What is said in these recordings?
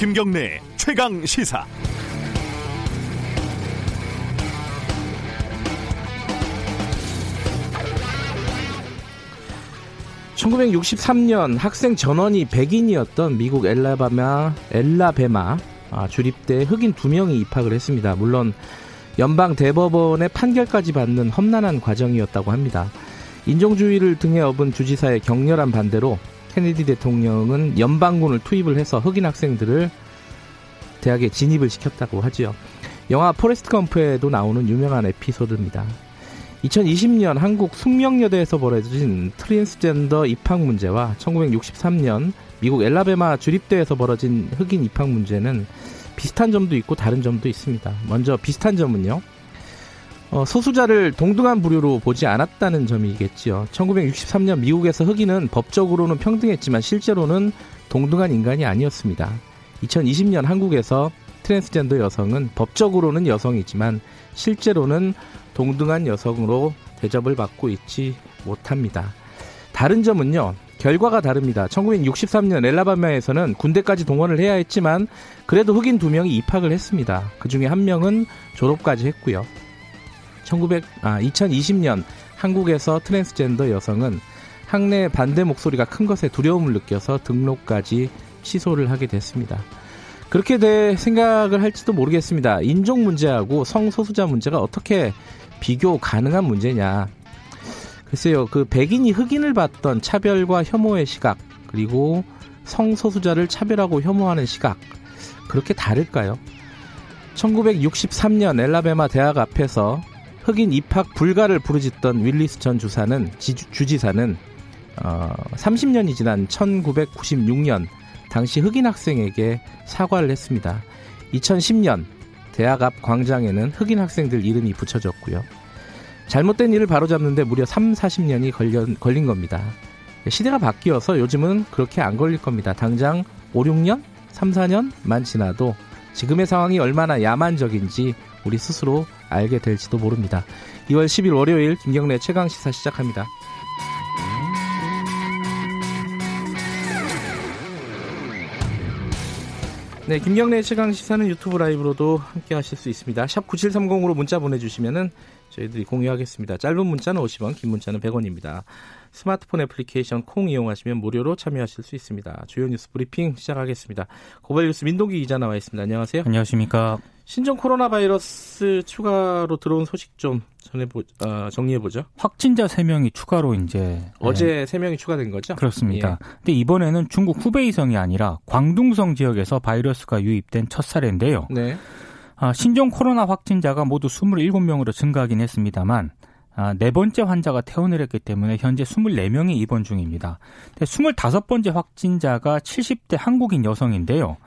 김경래 최강 시사. (1963년) 학생 전원이 백인이었던 미국 엘라바마 엘라베마 아, 주립대 흑인 두 명이 입학을 했습니다. 물론 연방 대법원의 판결까지 받는 험난한 과정이었다고 합니다. 인종주의를 등에 업은 주지사의 격렬한 반대로 케네디 대통령은 연방군을 투입을 해서 흑인 학생들을 대학에 진입을 시켰다고 하지요. 영화 포레스트 검프에도 나오는 유명한 에피소드입니다. 2020년 한국 숙명여대에서 벌어진 트랜스젠더 입학 문제와 1963년 미국 앨라배마 주립대에서 벌어진 흑인 입학 문제는 비슷한 점도 있고 다른 점도 있습니다. 먼저 비슷한 점은요. 어, 소수자를 동등한 부류로 보지 않았다는 점이겠지요. 1963년 미국에서 흑인은 법적으로는 평등했지만 실제로는 동등한 인간이 아니었습니다. 2020년 한국에서 트랜스젠더 여성은 법적으로는 여성이지만 실제로는 동등한 여성으로 대접을 받고 있지 못합니다. 다른 점은요. 결과가 다릅니다. 1963년 앨라배마에서는 군대까지 동원을 해야 했지만 그래도 흑인 두 명이 입학을 했습니다. 그 중에 한 명은 졸업까지 했고요. 1900, 아, 2020년 한국에서 트랜스젠더 여성은 학내 반대 목소리가 큰 것에 두려움을 느껴서 등록까지 취소를 하게 됐습니다. 그렇게 돼 생각을 할지도 모르겠습니다. 인종 문제하고 성소수자 문제가 어떻게 비교 가능한 문제냐. 글쎄요, 그 백인이 흑인을 봤던 차별과 혐오의 시각, 그리고 성소수자를 차별하고 혐오하는 시각, 그렇게 다를까요? 1963년 엘라베마 대학 앞에서 흑인 입학 불가를 부르짖던 윌리스 전 주사는 주지사는 어, 30년이 지난 1996년 당시 흑인 학생에게 사과를 했습니다. 2010년 대학 앞 광장에는 흑인 학생들 이름이 붙여졌고요. 잘못된 일을 바로잡는데 무려 3, 40년이 걸려, 걸린 겁니다. 시대가 바뀌어서 요즘은 그렇게 안 걸릴 겁니다. 당장 5, 6년, 3, 4년만 지나도 지금의 상황이 얼마나 야만적인지 우리 스스로 알게 될지도 모릅니다. 2월 10일 월요일 김경래 최강 시사 시작합니다. 네, 김경래 최강 시사는 유튜브 라이브로도 함께 하실 수 있습니다. 샵 9730으로 문자 보내 주시면은 저희들이 공유하겠습니다. 짧은 문자는 50원, 긴 문자는 100원입니다. 스마트폰 애플리케이션 콩 이용하시면 무료로 참여하실 수 있습니다. 주요 뉴스 브리핑 시작하겠습니다. 고발 뉴스 민동기 기자 나와 있습니다. 안녕하세요. 안녕하십니까. 신종 코로나 바이러스 추가로 들어온 소식 좀 전해 보, 어, 정리해 보죠. 확진자 3명이 추가로 이제. 어제 네. 3명이 추가된 거죠? 그렇습니다. 예. 근데 이번에는 중국 후베이성이 아니라 광둥성 지역에서 바이러스가 유입된 첫 사례인데요. 네. 아, 신종 코로나 확진자가 모두 27명으로 증가하긴 했습니다만, 아, 네 번째 환자가 퇴원을 했기 때문에 현재 24명이 입원 중입니다. 25번째 확진자가 70대 한국인 여성인데요.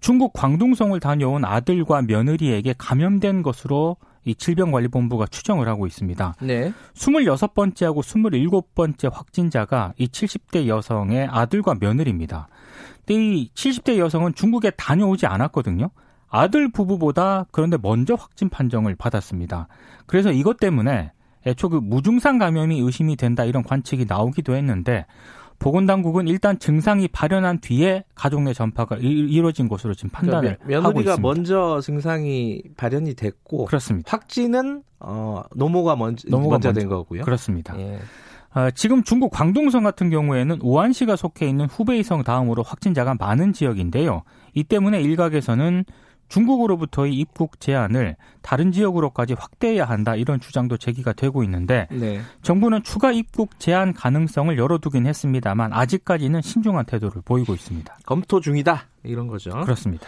중국 광둥성을 다녀온 아들과 며느리에게 감염된 것으로 이 질병관리본부가 추정을 하고 있습니다. 네. 26번째하고 27번째 확진자가 이 70대 여성의 아들과 며느리입니다. 근데 이 70대 여성은 중국에 다녀오지 않았거든요. 아들 부부보다 그런데 먼저 확진 판정을 받았습니다. 그래서 이것 때문에 애초 그 무증상 감염이 의심이 된다 이런 관측이 나오기도 했는데 보건당국은 일단 증상이 발현한 뒤에 가족 내 전파가 이루어진 것으로 지금 판단을 그러니까 며느리가 하고 있습니다. 먼저 증상이 발현이 됐고 그렇습니다. 확진은 어, 노모가 먼저, 노모가 먼저, 먼저 된 거고요. 그렇습니다. 예. 어, 지금 중국 광동성 같은 경우에는 우한시가 속해 있는 후베이성 다음으로 확진자가 많은 지역인데요. 이 때문에 일각에서는 중국으로부터의 입국 제한을 다른 지역으로까지 확대해야 한다 이런 주장도 제기가 되고 있는데 네. 정부는 추가 입국 제한 가능성을 열어두긴 했습니다만 아직까지는 신중한 태도를 보이고 있습니다. 검토 중이다 이런 거죠. 그렇습니다.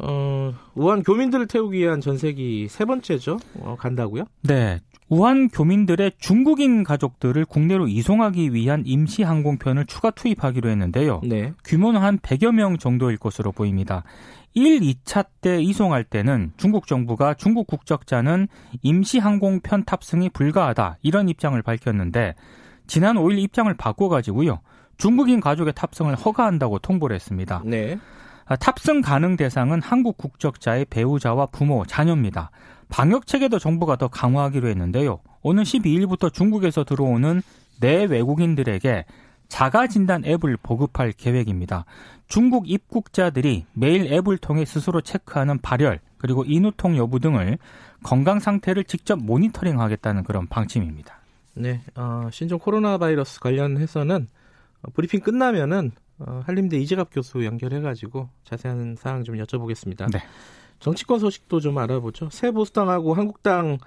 어, 우한 교민들을 태우기 위한 전세기 세 번째죠. 어, 간다고요? 네. 우한 교민들의 중국인 가족들을 국내로 이송하기 위한 임시 항공편을 추가 투입하기로 했는데요. 네. 규모는 한 100여 명 정도일 것으로 보입니다. 1, 2차 때 이송할 때는 중국 정부가 중국 국적자는 임시 항공편 탑승이 불가하다 이런 입장을 밝혔는데 지난 5일 입장을 바꿔가지고요. 중국인 가족의 탑승을 허가한다고 통보를 했습니다. 네. 아, 탑승 가능 대상은 한국 국적자의 배우자와 부모, 자녀입니다. 방역 체계도 정부가 더 강화하기로 했는데요. 오는 12일부터 중국에서 들어오는 내 외국인들에게 자가 진단 앱을 보급할 계획입니다. 중국 입국자들이 매일 앱을 통해 스스로 체크하는 발열 그리고 인후통 여부 등을 건강 상태를 직접 모니터링하겠다는 그런 방침입니다. 네, 어, 신종 코로나 바이러스 관련해서는 브리핑 끝나면은 어, 한림대 이재갑 교수 연결해가지고 자세한 사항 좀 여쭤보겠습니다. 네. 정치권 소식도 좀 알아보죠. 새 보수당하고 한국당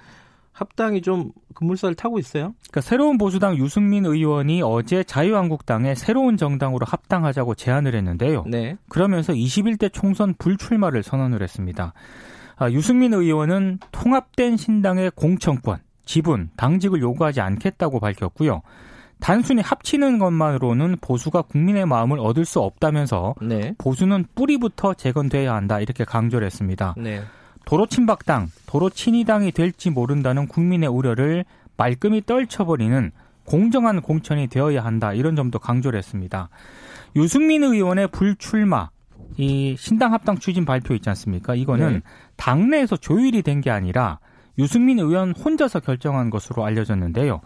합당이 좀 급물살을 타고 있어요. 그러니까 새로운 보수당 유승민 의원이 어제 자유한국당에 새로운 정당으로 합당하자고 제안을 했는데요. 네. 그러면서 21대 총선 불출마를 선언을 했습니다. 아, 유승민 의원은 통합된 신당의 공천권, 지분, 당직을 요구하지 않겠다고 밝혔고요. 단순히 합치는 것만으로는 보수가 국민의 마음을 얻을 수 없다면서 네. 보수는 뿌리부터 재건돼야 한다 이렇게 강조를 했습니다. 네. 도로 친박당, 도로 친이당이 될지 모른다는 국민의 우려를 말끔히 떨쳐버리는 공정한 공천이 되어야 한다 이런 점도 강조를 했습니다. 유승민 의원의 불출마 이 신당 합당 추진 발표 있지 않습니까? 이거는 네. 당내에서 조율이 된 게 아니라 유승민 의원 혼자서 결정한 것으로 알려졌는데요.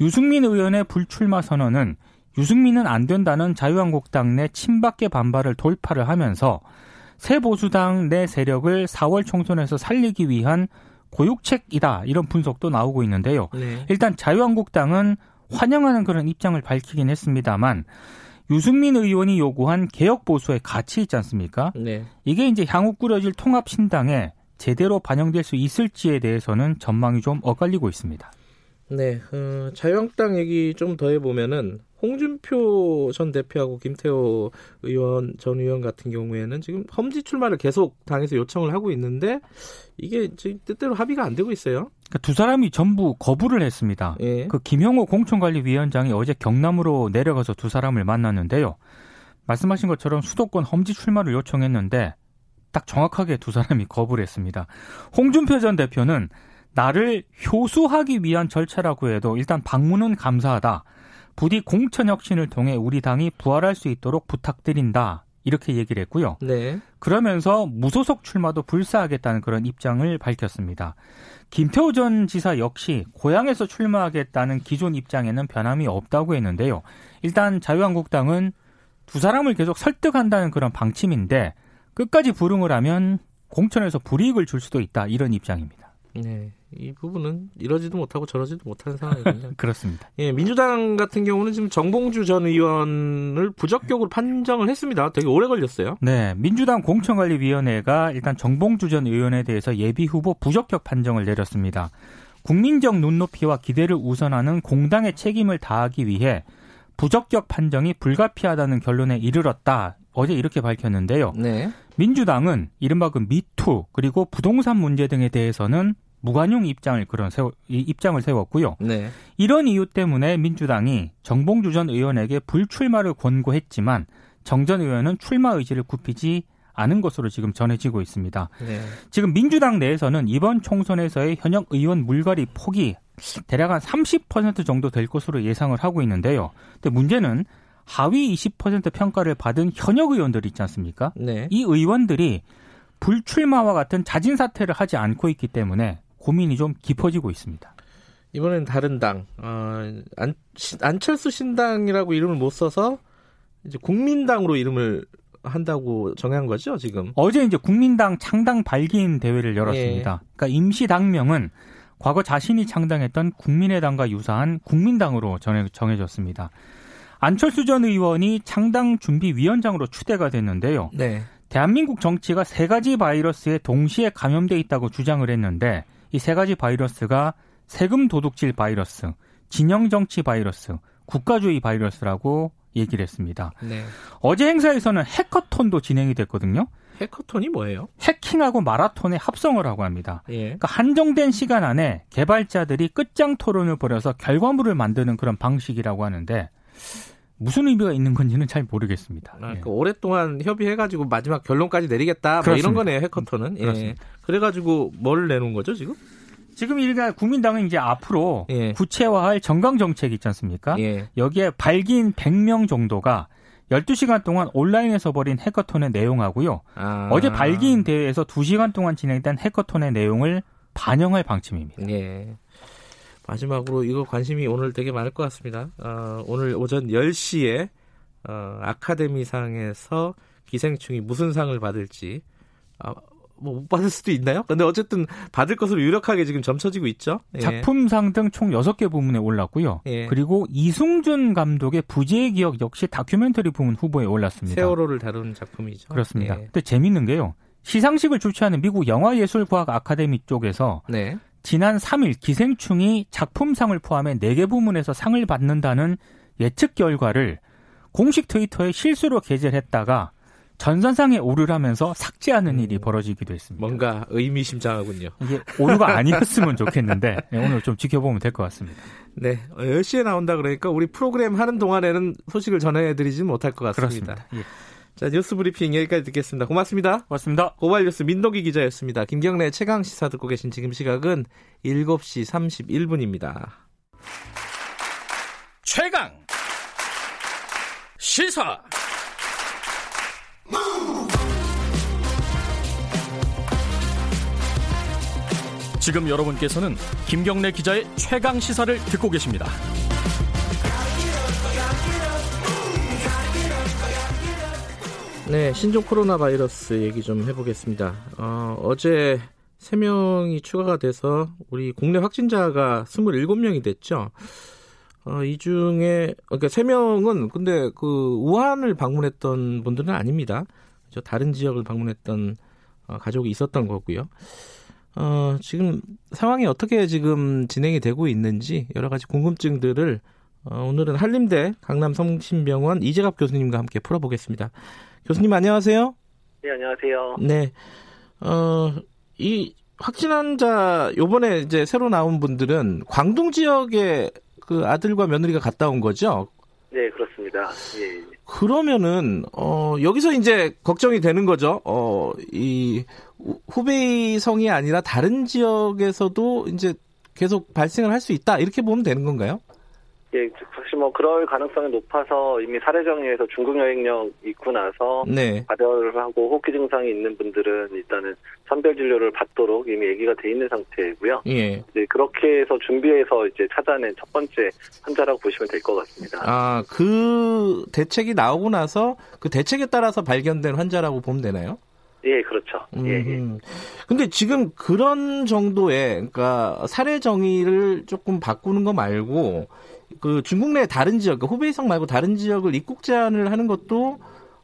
유승민 의원의 불출마 선언은 유승민은 안 된다는 자유한국당 내 친박계 반발을 돌파를 하면서 새 보수당 내 세력을 4월 총선에서 살리기 위한 고육책이다 이런 분석도 나오고 있는데요. 네. 일단 자유한국당은 환영하는 그런 입장을 밝히긴 했습니다만 유승민 의원이 요구한 개혁 보수의 가치 있지 않습니까? 네. 이게 이제 향후 꾸려질 통합 신당에 제대로 반영될 수 있을지에 대해서는 전망이 좀 엇갈리고 있습니다. 네, 어, 자유한국당 얘기 좀 더 해보면은 홍준표 전 대표하고 김태호 의원 전 의원 같은 경우에는 지금 험지 출마를 계속 당에서 요청을 하고 있는데 이게 지금 뜻대로 합의가 안 되고 있어요. 그러니까 두 사람이 전부 거부를 했습니다. 예. 그 김형호 공천관리위원장이 어제 경남으로 내려가서 두 사람을 만났는데요. 말씀하신 것처럼 수도권 험지 출마를 요청했는데 딱 정확하게 두 사람이 거부를 했습니다. 홍준표 전 대표는 나를 효수하기 위한 절차라고 해도 일단 방문은 감사하다. 부디 공천 혁신을 통해 우리 당이 부활할 수 있도록 부탁드린다. 이렇게 얘기를 했고요. 네. 그러면서 무소속 출마도 불사하겠다는 그런 입장을 밝혔습니다. 김태호 전 지사 역시 고향에서 출마하겠다는 기존 입장에는 변함이 없다고 했는데요. 일단 자유한국당은 두 사람을 계속 설득한다는 그런 방침인데 끝까지 불응을 하면 공천에서 불이익을 줄 수도 있다 이런 입장입니다. 네. 이 부분은 이러지도 못하고 저러지도 못하는 상황이군요. 그렇습니다. 예, 민주당 같은 경우는 지금 정봉주 전 의원을 부적격으로 판정을 했습니다. 되게 오래 걸렸어요. 네, 민주당 공천관리위원회가 일단 정봉주 전 의원에 대해서 예비 후보 부적격 판정을 내렸습니다. 국민적 눈높이와 기대를 우선하는 공당의 책임을 다하기 위해 부적격 판정이 불가피하다는 결론에 이르렀다. 어제 이렇게 밝혔는데요. 네. 민주당은 이른바 그 미투 그리고 부동산 문제 등에 대해서는 무관용 입장을 그런 세워, 입장을 세웠고요. 네. 이런 이유 때문에 민주당이 정봉주 전 의원에게 불출마를 권고했지만 정 전 의원은 출마 의지를 굽히지 않은 것으로 지금 전해지고 있습니다. 네. 지금 민주당 내에서는 이번 총선에서의 현역 의원 물갈이 폭이 대략 한 30% 정도 될 것으로 예상을 하고 있는데요. 근데 문제는 하위 20% 평가를 받은 현역 의원들 있지 않습니까? 네. 이 의원들이 불출마와 같은 자진 사퇴를 하지 않고 있기 때문에 고민이 좀 깊어지고 있습니다. 이번엔 다른 당, 어, 안, 안철수 신당이라고 이름을 못 써서 이제 국민당으로 이름을 한다고 정한 거죠, 지금? 어제 이제 국민당 창당 발기인 대회를 열었습니다. 예. 그러니까 임시 당명은 과거 자신이 창당했던 국민의당과 유사한 국민당으로 정해졌습니다. 안철수 전 의원이 창당 준비 위원장으로 추대가 됐는데요. 네. 대한민국 정치가 세 가지 바이러스에 동시에 감염돼 있다고 주장을 했는데 이 세 가지 바이러스가 세금 도둑질 바이러스, 진영 정치 바이러스, 국가주의 바이러스라고 얘기를 했습니다. 네. 어제 행사에서는 해커톤도 진행이 됐거든요. 해커톤이 뭐예요? 해킹하고 마라톤의 합성을 하고 합니다. 예. 그러니까 한정된 시간 안에 개발자들이 끝장 토론을 벌여서 결과물을 만드는 그런 방식이라고 하는데 무슨 의미가 있는 건지는 잘 모르겠습니다. 아, 그러니까 예. 오랫동안 협의해가지고 마지막 결론까지 내리겠다. 뭐 이런 거네요, 해커톤은. 예. 그래가지고 뭘 내놓은 거죠, 지금? 지금 일가 국민당은 이제 앞으로 예. 구체화할 정강 정책 있지 않습니까? 예. 여기에 발기인 100명 정도가 12시간 동안 온라인에서 벌인 해커톤의 내용하고요. 아. 어제 발기인 대회에서 2시간 동안 진행된 해커톤의 내용을 반영할 방침입니다. 예. 마지막으로 이거 관심이 오늘 되게 많을 것 같습니다. 어, 오늘 오전 10시에 어, 아카데미상에서 기생충이 무슨 상을 받을지 아, 뭐못 받을 수도 있나요? 근데 어쨌든 받을 것으로 유력하게 지금 점쳐지고 있죠. 예. 작품상 등 총 6개 부문에 올랐고요. 예. 그리고 이승준 감독의 부재의 기억 역시 다큐멘터리 부문 후보에 올랐습니다. 세월호를 다룬 작품이죠. 그렇습니다. 예. 근데 재밌는 게요. 시상식을 주최하는 미국 영화예술과학 아카데미 쪽에서 네. 지난 3일 기생충이 작품상을 포함해 4개 부문에서 상을 받는다는 예측 결과를 공식 트위터에 실수로 게재했다가 전산상에 오류라면서 삭제하는 일이 음. 벌어지기도 했습니다. 뭔가 의미심장하군요. 이게 오류가 아니었으면 좋겠는데 네, 오늘 좀 지켜보면 될 것 같습니다. 네, 10시에 나온다 그러니까 우리 프로그램 하는 동안에는 소식을 전해드리지 못할 것 같습니다. 그렇습니다. 예. 자, 뉴스 브리핑 여기까지 듣겠습니다. 고맙습니다. 고맙습니다. 고발 뉴스 민동기 기자였습니다. 김경래 최강 시사 듣고 계신 지금 시각은 7시 31분입니다. 최강 시사 지금 여러분께서는 김경래 기자의 최강 시사를 듣고 계십니다. 네, 신종 코로나 바이러스 얘기 좀 해보겠습니다. 어, 어제 3명이 추가가 돼서 우리 국내 확진자가 27명이 됐죠. 어, 이 중에, 그러니까 3명은 근데 그 우한을 방문했던 분들은 아닙니다. 저 다른 지역을 방문했던 어, 가족이 있었던 거고요. 어, 지금 상황이 어떻게 지금 진행이 되고 있는지 여러 가지 궁금증들을 어, 오늘은 한림대 강남 성심병원 이재갑 교수님과 함께 풀어보겠습니다. 교수님 안녕하세요. 네, 안녕하세요. 네. 어, 이 확진 환자 요번에 이제 새로 나온 분들은 광동 지역에 그 아들과 며느리가 갔다 온 거죠? 네, 그렇습니다. 예. 그러면은 어 여기서 이제 걱정이 되는 거죠. 어 이 후베이 성이 아니라 다른 지역에서도 이제 계속 발생을 할 수 있다 이렇게 보면 되는 건가요? 예, 사실 뭐 그럴 가능성이 높아서 이미 사례 정리에서 중국 여행령 있고 나서 네. 발열을 하고 호흡기 증상이 있는 분들은 일단은 선별 진료를 받도록 이미 얘기가 돼 있는 상태고요. 예. 네, 그렇게 해서 준비해서 이제 찾아낸 첫 번째 환자라고 보시면 될 것 같습니다. 아, 그 대책이 나오고 나서 그 대책에 따라서 발견된 환자라고 보면 되나요? 예, 그렇죠. 예, 예. 근데 지금 그런 정도의 그러니까 사례 정의를 조금 바꾸는 거 말고 그 중국 내 다른 지역, 그 후베이성 말고 다른 지역을 입국 제한을 하는 것도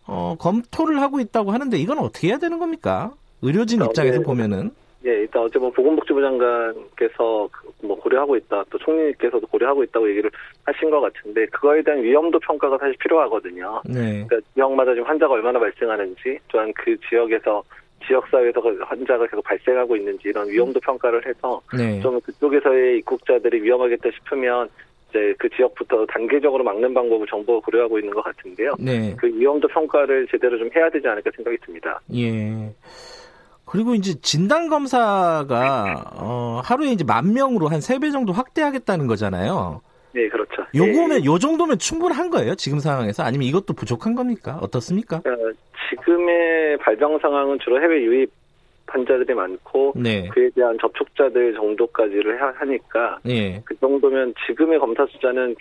어, 검토를 하고 있다고 하는데 이건 어떻게 해야 되는 겁니까? 의료진 어, 입장에서 네. 보면은. 예, 일단 어제 뭐 보건복지부 장관께서 뭐 고려하고 있다, 또 총리께서도 고려하고 있다고 얘기를 하신 것 같은데 그거에 대한 위험도 평가가 사실 필요하거든요. 네. 그러니까 지역마다 지금 환자가 얼마나 발생하는지, 또한 그 지역에서 지역사회에서 그 환자가 계속 발생하고 있는지 이런 위험도 평가를 해서 네. 좀 그쪽에서의 입국자들이 위험하겠다 싶으면 이제 그 지역부터 단계적으로 막는 방법을 정부가 고려하고 있는 것 같은데요. 네. 그 위험도 평가를 제대로 좀 해야 되지 않을까 생각이 듭니다. 예. 그리고 이제 진단 검사가 어, 하루에 이제 만 명으로 한 세 배 정도 확대하겠다는 거잖아요. 네, 그렇죠. 요거면 네. 요 정도면 충분한 거예요? 지금 상황에서 아니면 이것도 부족한 겁니까? 어떻습니까? 어, 지금의 발병 상황은 주로 해외 유입 환자들이 많고 네. 그에 대한 접촉자들 정도까지를 하니까 네. 그 정도면 지금의 검사 숫자는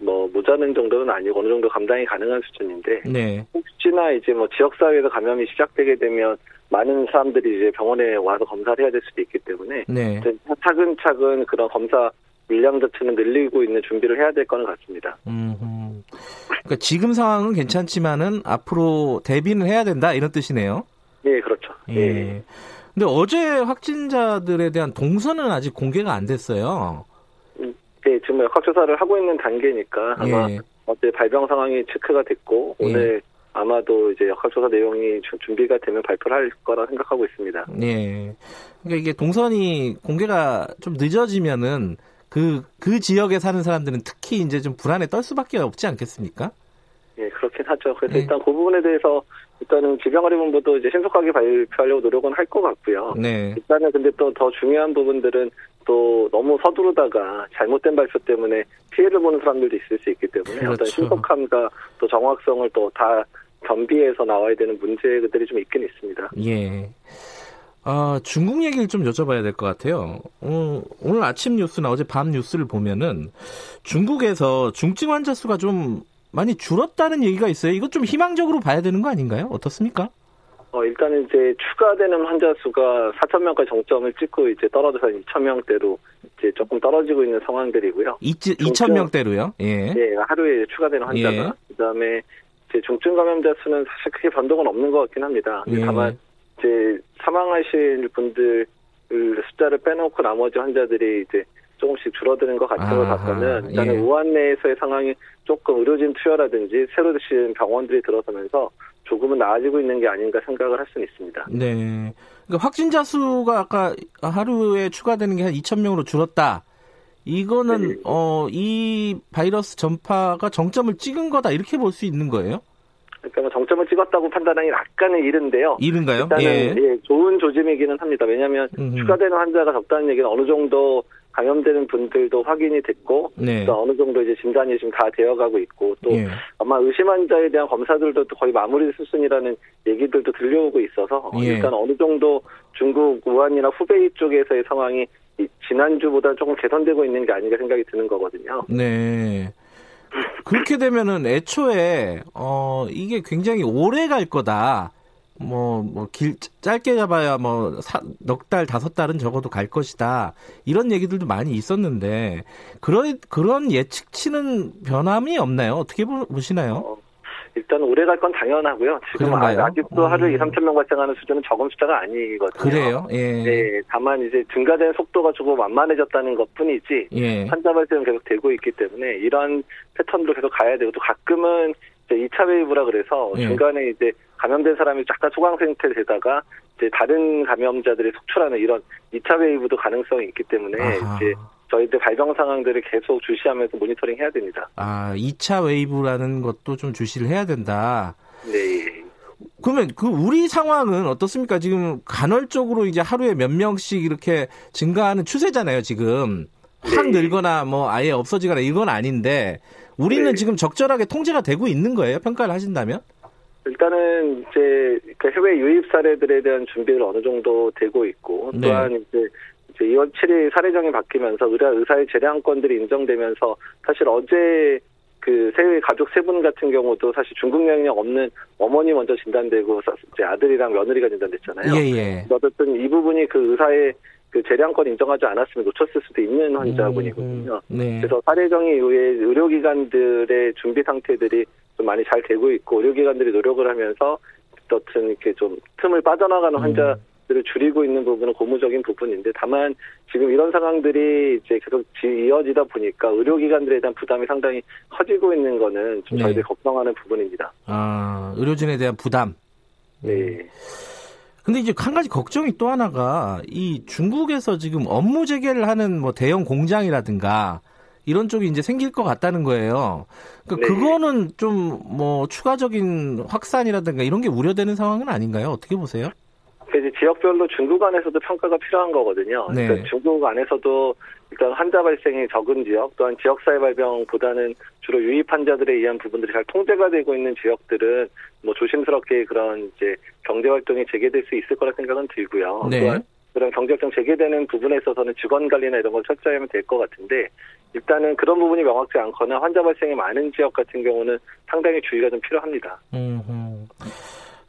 뭐 모자는 정도는 아니고 어느 정도 감당이 가능한 수준인데 네. 혹시나 이제 뭐 지역 사회에서 감염이 시작되게 되면 많은 사람들이 이제 병원에 와서 검사를 해야 될 수도 있기 때문에 네. 차근차근 그런 검사 물량 자체는 늘리고 있는 준비를 해야 될 거는 같습니다. 음, 그러니까 지금 상황은 괜찮지만은 앞으로 대비는 해야 된다 이런 뜻이네요. 예, 그렇죠. 예. 예. 근데 어제 확진자들에 대한 동선은 아직 공개가 안 됐어요. 음, 네, 지금 역학조사를 하고 있는 단계니까 아마 예. 어제 발병 상황이 체크가 됐고 예. 오늘 아마도 이제 역학조사 내용이 준비가 되면 발표를 할 거라 생각하고 있습니다. 네. 그러니까 이게 동선이 공개가 좀 늦어지면은 그, 그 지역에 사는 사람들은 특히 이제 좀 불안에 떨 수밖에 없지 않겠습니까? 예, 그렇긴 하죠. 그래서 네. 일단 그 부분에 대해서 일단은 질병관리본부도 이제 신속하게 발표하려고 노력은 할 것 같고요. 네. 일단은 근데 또 더 중요한 부분들은 또 너무 서두르다가 잘못된 발표 때문에 피해를 보는 사람들도 있을 수 있기 때문에 그렇죠. 어떤 신속함과 또 정확성을 또 다 겸비해서 나와야 되는 문제들이 좀 있긴 있습니다. 예. 아, 중국 얘기를 좀 여쭤봐야 될 것 같아요. 어, 오늘 아침 뉴스나 어제 밤 뉴스를 보면은 중국에서 중증 환자 수가 좀 많이 줄었다는 얘기가 있어요. 이것 좀 희망적으로 봐야 되는 거 아닌가요? 어떻습니까? 어, 일단은 이제 추가되는 환자 수가 4천 명까지 정점을 찍고 이제 떨어져서 2천 명대로 이제 조금 떨어지고 있는 상황들이고요. 2, 2천 명대로요? 예. 예, 하루에 추가되는 환자가. 예. 그다음에 이제 중증 감염자 수는 사실 크게 변동은 없는 것 같긴 합니다. 예. 다만 이제 사망하실 분들 숫자를 빼놓고 나머지 환자들이 이제 조금씩 줄어드는 것 같은 걸 봤다면 일단은 예. 우한 내에서의 상황이 조금 의료진 투여라든지 새로 드신 병원들이 들어서면서 조금은 나아지고 있는 게 아닌가 생각을 할 수는 있습니다. 네. 그러니까 확진자 수가 아까 하루에 추가되는 게 한 2천 명으로 줄었다. 이거는 네. 어 이 바이러스 전파가 정점을 찍은 거다 이렇게 볼 수 있는 거예요? 그러니까 뭐 정점을 찍었다고 판단하기 약간은 이른데요. 이른가요? 일단은 예. 예 좋은 조짐이기는 합니다. 왜냐하면 음흠. 추가되는 환자가 적다는 얘기는 어느 정도 감염되는 분들도 확인이 됐고 네. 또 어느 정도 이제 진단이 지금 다 되어가고 있고 또 예. 아마 의심 환자에 대한 검사들도 거의 마무리 수순이라는 얘기들도 들려오고 있어서 예. 일단 어느 정도 중국 우한이나 후베이 쪽에서의 상황이 지난주보다 조금 개선되고 있는 게 아닌가 생각이 드는 거거든요. 네. 그렇게 되면은 애초에 어 이게 굉장히 오래 갈 거다. 뭐, 뭐, 길, 짧게 잡아야 뭐, 넉 달, 다섯 달은 적어도 갈 것이다. 이런 얘기들도 많이 있었는데, 그런, 그런 예측치는 변함이 없나요? 어떻게 보시나요? 어, 일단 오래 갈 건 당연하고요. 지금 그런가요? 아직도 음. 하루에 2, 3천 명 발생하는 수준은 적은 숫자가 아니거든요. 그래요? 예. 네, 다만 이제 증가된 속도가 조금 완만해졌다는 것 뿐이지, 예. 환자 발생은 계속 되고 있기 때문에 이런 패턴도 계속 가야 되고, 또 가끔은 이제 2차 wave라 그래서 예. 중간에 이제 감염된 사람이 약간 소강 상태 되다가 이제 다른 감염자들이 속출하는 이런 2차 wave도 가능성이 있기 때문에 아하. 이제 저희들 발병 상황들을 계속 주시하면서 모니터링 해야 됩니다. 아, 2차 wave라는 것도 좀 주시를 해야 된다. 네. 그러면 그 우리 상황은 어떻습니까? 지금 간헐적으로 이제 하루에 몇 명씩 이렇게 증가하는 추세잖아요, 지금. 확 네. 늘거나 뭐 아예 없어지거나 이건 아닌데 우리는 네. 지금 적절하게 통제가 되고 있는 거예요? 평가를 하신다면? 일단은 이제 그 해외 유입 사례들에 대한 준비를 어느 정도 되고 있고 네. 또한 이제 이제 2월 7일 사례정이 바뀌면서 의사 의사의 재량권들이 인정되면서 사실 어제 그 세의 가족 세 분 같은 경우도 사실 중국 영역 없는 어머니 먼저 진단되고 이제 아들이랑 며느리가 진단됐잖아요. 예, 예. 어쨌든 이 부분이 그 의사의 그 재량권 인정하지 않았으면 놓쳤을 수도 있는 환자분이거든요. 음, 음, 네. 그래서 사례정의 이후에 의료기관들의 준비 상태들이 좀 많이 잘 되고 있고 의료기관들이 노력을 하면서 어떤 이렇게 좀 틈을 빠져나가는 음. 환자들을 줄이고 있는 부분은 고무적인 부분인데 다만 지금 이런 상황들이 이제 계속 이어지다 보니까 의료기관들에 대한 부담이 상당히 커지고 있는 거는 좀 네. 저희들이 걱정하는 부분입니다. 아 의료진에 대한 부담. 네. 근데 이제 한 가지 걱정이 또 하나가 이 중국에서 지금 업무 재개를 하는 뭐 대형 공장이라든가 이런 쪽이 이제 생길 것 같다는 거예요. 그러니까 네. 그거는 좀 뭐 추가적인 확산이라든가 이런 게 우려되는 상황은 아닌가요? 어떻게 보세요? 이제 지역별로 중국 안에서도 평가가 필요한 거거든요. 네. 그러니까 중국 안에서도 일단 환자 발생이 적은 지역, 또한 지역사회 발병보다는 주로 유입 환자들에 의한 부분들이 잘 통제가 되고 있는 지역들은 뭐 조심스럽게 그런 이제 경제 활동이 재개될 수 있을 거라 생각은 들고요. 네. 또한 그런 경제 활동 재개되는 부분에 있어서는 직원 관리나 이런 걸 철저하면 될 것 같은데 일단은 그런 부분이 명확지 않거나 환자 발생이 많은 지역 같은 경우는 상당히 주의가 좀 필요합니다. 음,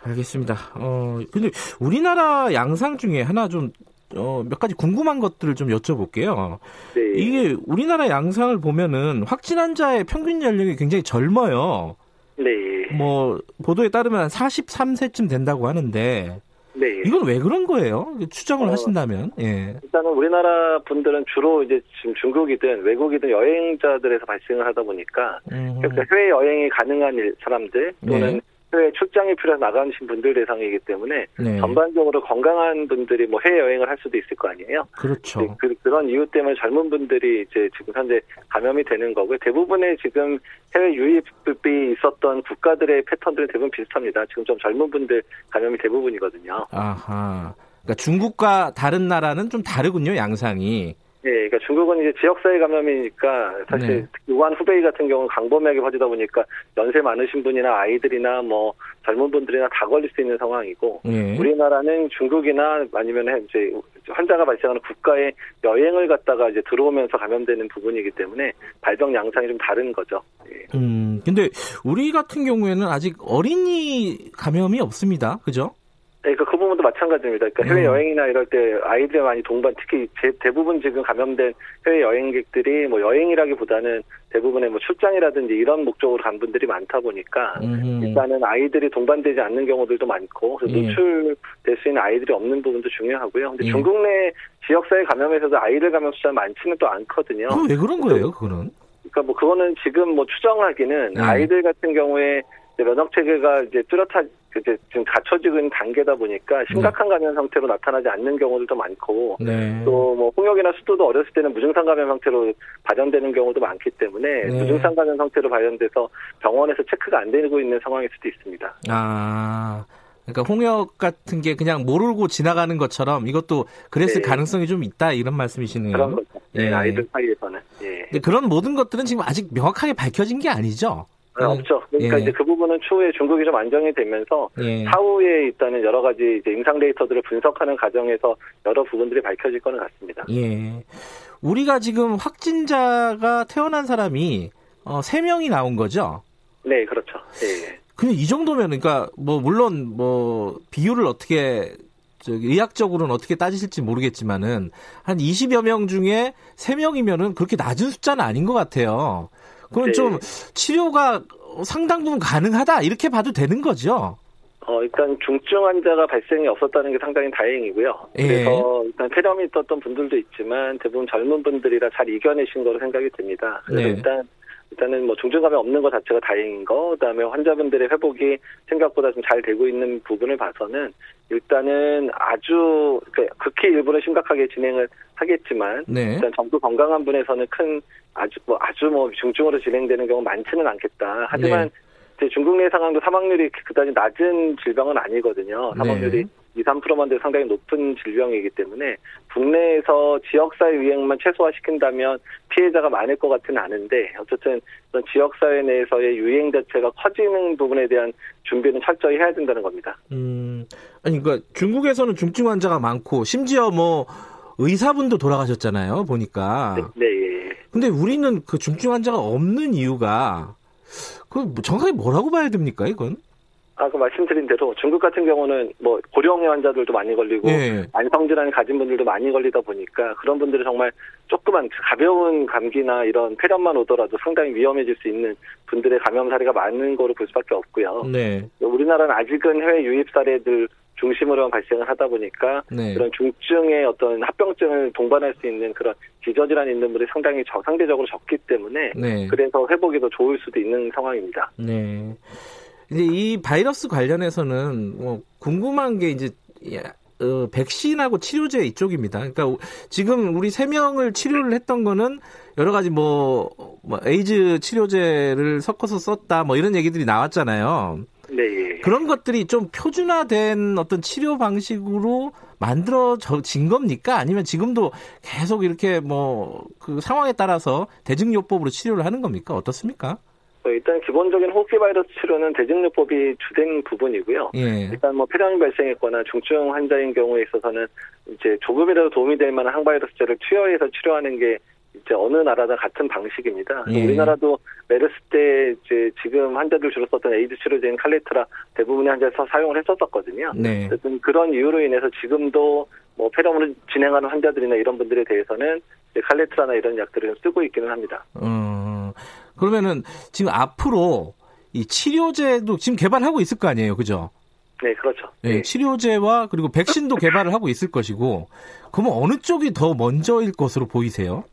알겠습니다. 어, 근데 우리나라 양상 중에 하나 좀 어, 몇 가지 궁금한 것들을 좀 여쭤볼게요. 네. 이게 우리나라 양상을 보면은 확진 환자의 평균 연령이 굉장히 젊어요. 네. 뭐 보도에 따르면 43세쯤 된다고 하는데 네. 이건 왜 그런 거예요? 추정을 어, 하신다면. 예. 일단은 우리나라 분들은 주로 이제 지금 중국이든 외국이든 여행자들에서 발생을 하다 보니까 그러니까 해외 여행이 가능한 사람들 또는 네. 해외 출장이 필요해서 나가신 분들 대상이기 때문에 네. 전반적으로 건강한 분들이 뭐 해외 여행을 할 수도 있을 거 아니에요. 그렇죠. 네, 그, 런 이유 때문에 젊은 분들이 이제 지금 현재 감염이 되는 거고요. 대부분의 지금 해외 유입이 있었던 국가들의 패턴들은 대부분 비슷합니다. 지금 좀 젊은 분들 감염이 대부분이거든요. 아하. 그러니까 중국과 다른 나라는 좀 다르군요, 양상이. 예, 그러니까 중국은 이제 지역사회 감염이니까 사실 네. 우한 후베이 같은 경우는 강범위하게 퍼지다 보니까 연세 많으신 분이나 아이들이나 뭐 젊은 분들이나 다 걸릴 수 있는 상황이고 네. 우리나라는 중국이나 아니면 이제 환자가 발생하는 국가에 여행을 갔다가 이제 들어오면서 감염되는 부분이기 때문에 발병 양상이 좀 다른 거죠. 예. 음, 근데 우리 같은 경우에는 아직 어린이 감염이 없습니다. 그죠? 네, 그, 그 부분도 마찬가지입니다. 그러니까 해외 음. 여행이나 이럴 때 아이들 많이 동반, 특히 제, 대부분 지금 감염된 해외 여행객들이 뭐 여행이라기보다는 대부분의 뭐 출장이라든지 이런 목적으로 간 분들이 많다 보니까 음. 일단은 아이들이 동반되지 않는 경우들도 많고 예. 노출될 수 있는 아이들이 없는 부분도 중요하고요. 근데 예. 중국 내 지역사회 감염에서도 아이들 감염 숫자 많지는 또 않거든요. 왜 그런 거예요, 그거는? 그러니까 뭐 그거는 지금 뭐 추정하기는 네. 아이들 같은 경우에 면역 체계가 이제 뚜렷한 이제 지금 갖춰지고 있는 단계다 보니까 심각한 네. 감염 상태로 나타나지 않는 경우들도 많고 네. 또뭐 홍역이나 수도도 어렸을 때는 무증상 감염 상태로 발현되는 경우도 많기 때문에 네. 무증상 감염 상태로 발현돼서 병원에서 체크가 안 되고 있는 상황일 수도 있습니다. 아. 그러니까 홍역 같은 게 그냥 모르고 지나가는 것처럼 이것도 그랬을 네. 가능성이 좀 있다 이런 말씀이시네요. 그런 거죠. 예. 아이들 사이에서는. 예. 그런 모든 것들은 지금 아직 명확하게 밝혀진 게 아니죠. 네, 없죠. 그러니까 예. 이제 그 부분은 추후에 중국이 좀 안정이 되면서 예. 사후에 일단은 여러 가지 이제 임상 데이터들을 분석하는 과정에서 여러 부분들이 밝혀질 거는 같습니다. 예. 우리가 지금 확진자가 태어난 사람이 어, 3명이 나온 거죠? 네, 그렇죠. 예. 근데 이 정도면 그러니까 뭐 물론 뭐 비율을 어떻게 저기 의학적으로는 어떻게 따지실지 모르겠지만은 한 20여 명 중에 3명이면은 그렇게 낮은 숫자는 아닌 것 같아요. 그건 네. 좀 치료가 상당 부분 가능하다 이렇게 봐도 되는 거죠. 어, 일단 중증 환자가 발생이 없었다는 게 상당히 다행이고요. 예. 그래서 일단 폐렴이 있었던 분들도 있지만 대부분 젊은 분들이라 잘 이겨내신 거로 생각이 듭니다. 그래서 네. 일단 일단은 뭐 중증감이 없는 것 자체가 다행인 거, 그다음에 환자분들의 회복이 생각보다 좀 잘 되고 있는 부분을 봐서는 일단은 아주 그러니까 극히 일부는 심각하게 진행을 하겠지만 네. 일단 정도 건강한 분에서는 큰 아주 뭐 아주 뭐 중증으로 진행되는 경우 많지는 않겠다. 하지만 네. 중국 내 상황도 사망률이 그다지 낮은 질병은 아니거든요. 사망률이 네. 2, 3%만 돼도 상당히 높은 질병이기 때문에 국내에서 지역사회 유행만 최소화시킨다면 피해자가 많을 것 같지는 않은데 어쨌든 지역사회 내에서의 유행 자체가 커지는 부분에 대한 준비는 철저히 해야 된다는 겁니다. 음, 아니 그러니까 중국에서는 중증 환자가 많고 심지어 뭐 의사분도 돌아가셨잖아요. 보니까. 네. 네. 근데 우리는 그 중증 환자가 없는 이유가 그 정확하게 뭐라고 봐야 됩니까? 이건? 아까 그 말씀드린 대로 중국 같은 경우는 뭐 고령의 환자들도 많이 걸리고 네. 만성 질환을 가진 분들도 많이 걸리다 보니까 그런 분들이 정말 조그만 가벼운 감기나 이런 폐렴만 오더라도 상당히 위험해질 수 있는 분들의 감염 사례가 많은 거로 볼 수밖에 없고요. 네. 우리나라는 아직은 해외 유입 사례들 중심으로만 발생을 하다 보니까 네. 그런 중증의 어떤 합병증을 동반할 수 있는 그런 기저질환 있는 분들이 상당히 저, 상대적으로 적기 때문에 네. 그래서 회복이 더 좋을 수도 있는 상황입니다. 네. 이제 이 바이러스 관련해서는 뭐 궁금한 게 이제 어, 백신하고 치료제 이쪽입니다. 그러니까 지금 우리 세 명을 치료를 했던 거는 여러 가지 뭐, 뭐 에이즈 치료제를 섞어서 썼다 뭐 이런 얘기들이 나왔잖아요. 네. 예. 그런 것들이 좀 표준화된 어떤 치료 방식으로 만들어진 겁니까? 아니면 지금도 계속 이렇게 뭐 그 상황에 따라서 대증요법으로 치료를 하는 겁니까? 어떻습니까? 어, 일단 기본적인 호흡기 바이러스 치료는 대증요법이 주된 부분이고요. 예. 일단 뭐 폐렴이 발생했거나 중증 환자인 경우에 있어서는 이제 조금이라도 도움이 될 만한 항바이러스제를 투여해서 치료하는 게 이제 어느 나라나 같은 방식입니다. 예. 우리나라도 메르스 때 이제 지금 환자들 주로 썼던 에이즈 치료제인 칼레트라 대부분의 환자에서 사용을 했었거든요. 네. 어쨌든 그런 이유로 인해서 지금도 뭐 폐렴으로 진행하는 환자들이나 이런 분들에 대해서는 칼레트라나 이런 약들을 쓰고 있기는 합니다. 음, 그러면은 지금 앞으로 이 치료제도 지금 개발하고 있을 거 아니에요, 그죠? 네, 그렇죠. 네, 네. 치료제와 그리고 백신도 개발을 하고 있을 것이고, 그러면 어느 쪽이 더 먼저일 것으로 보이세요?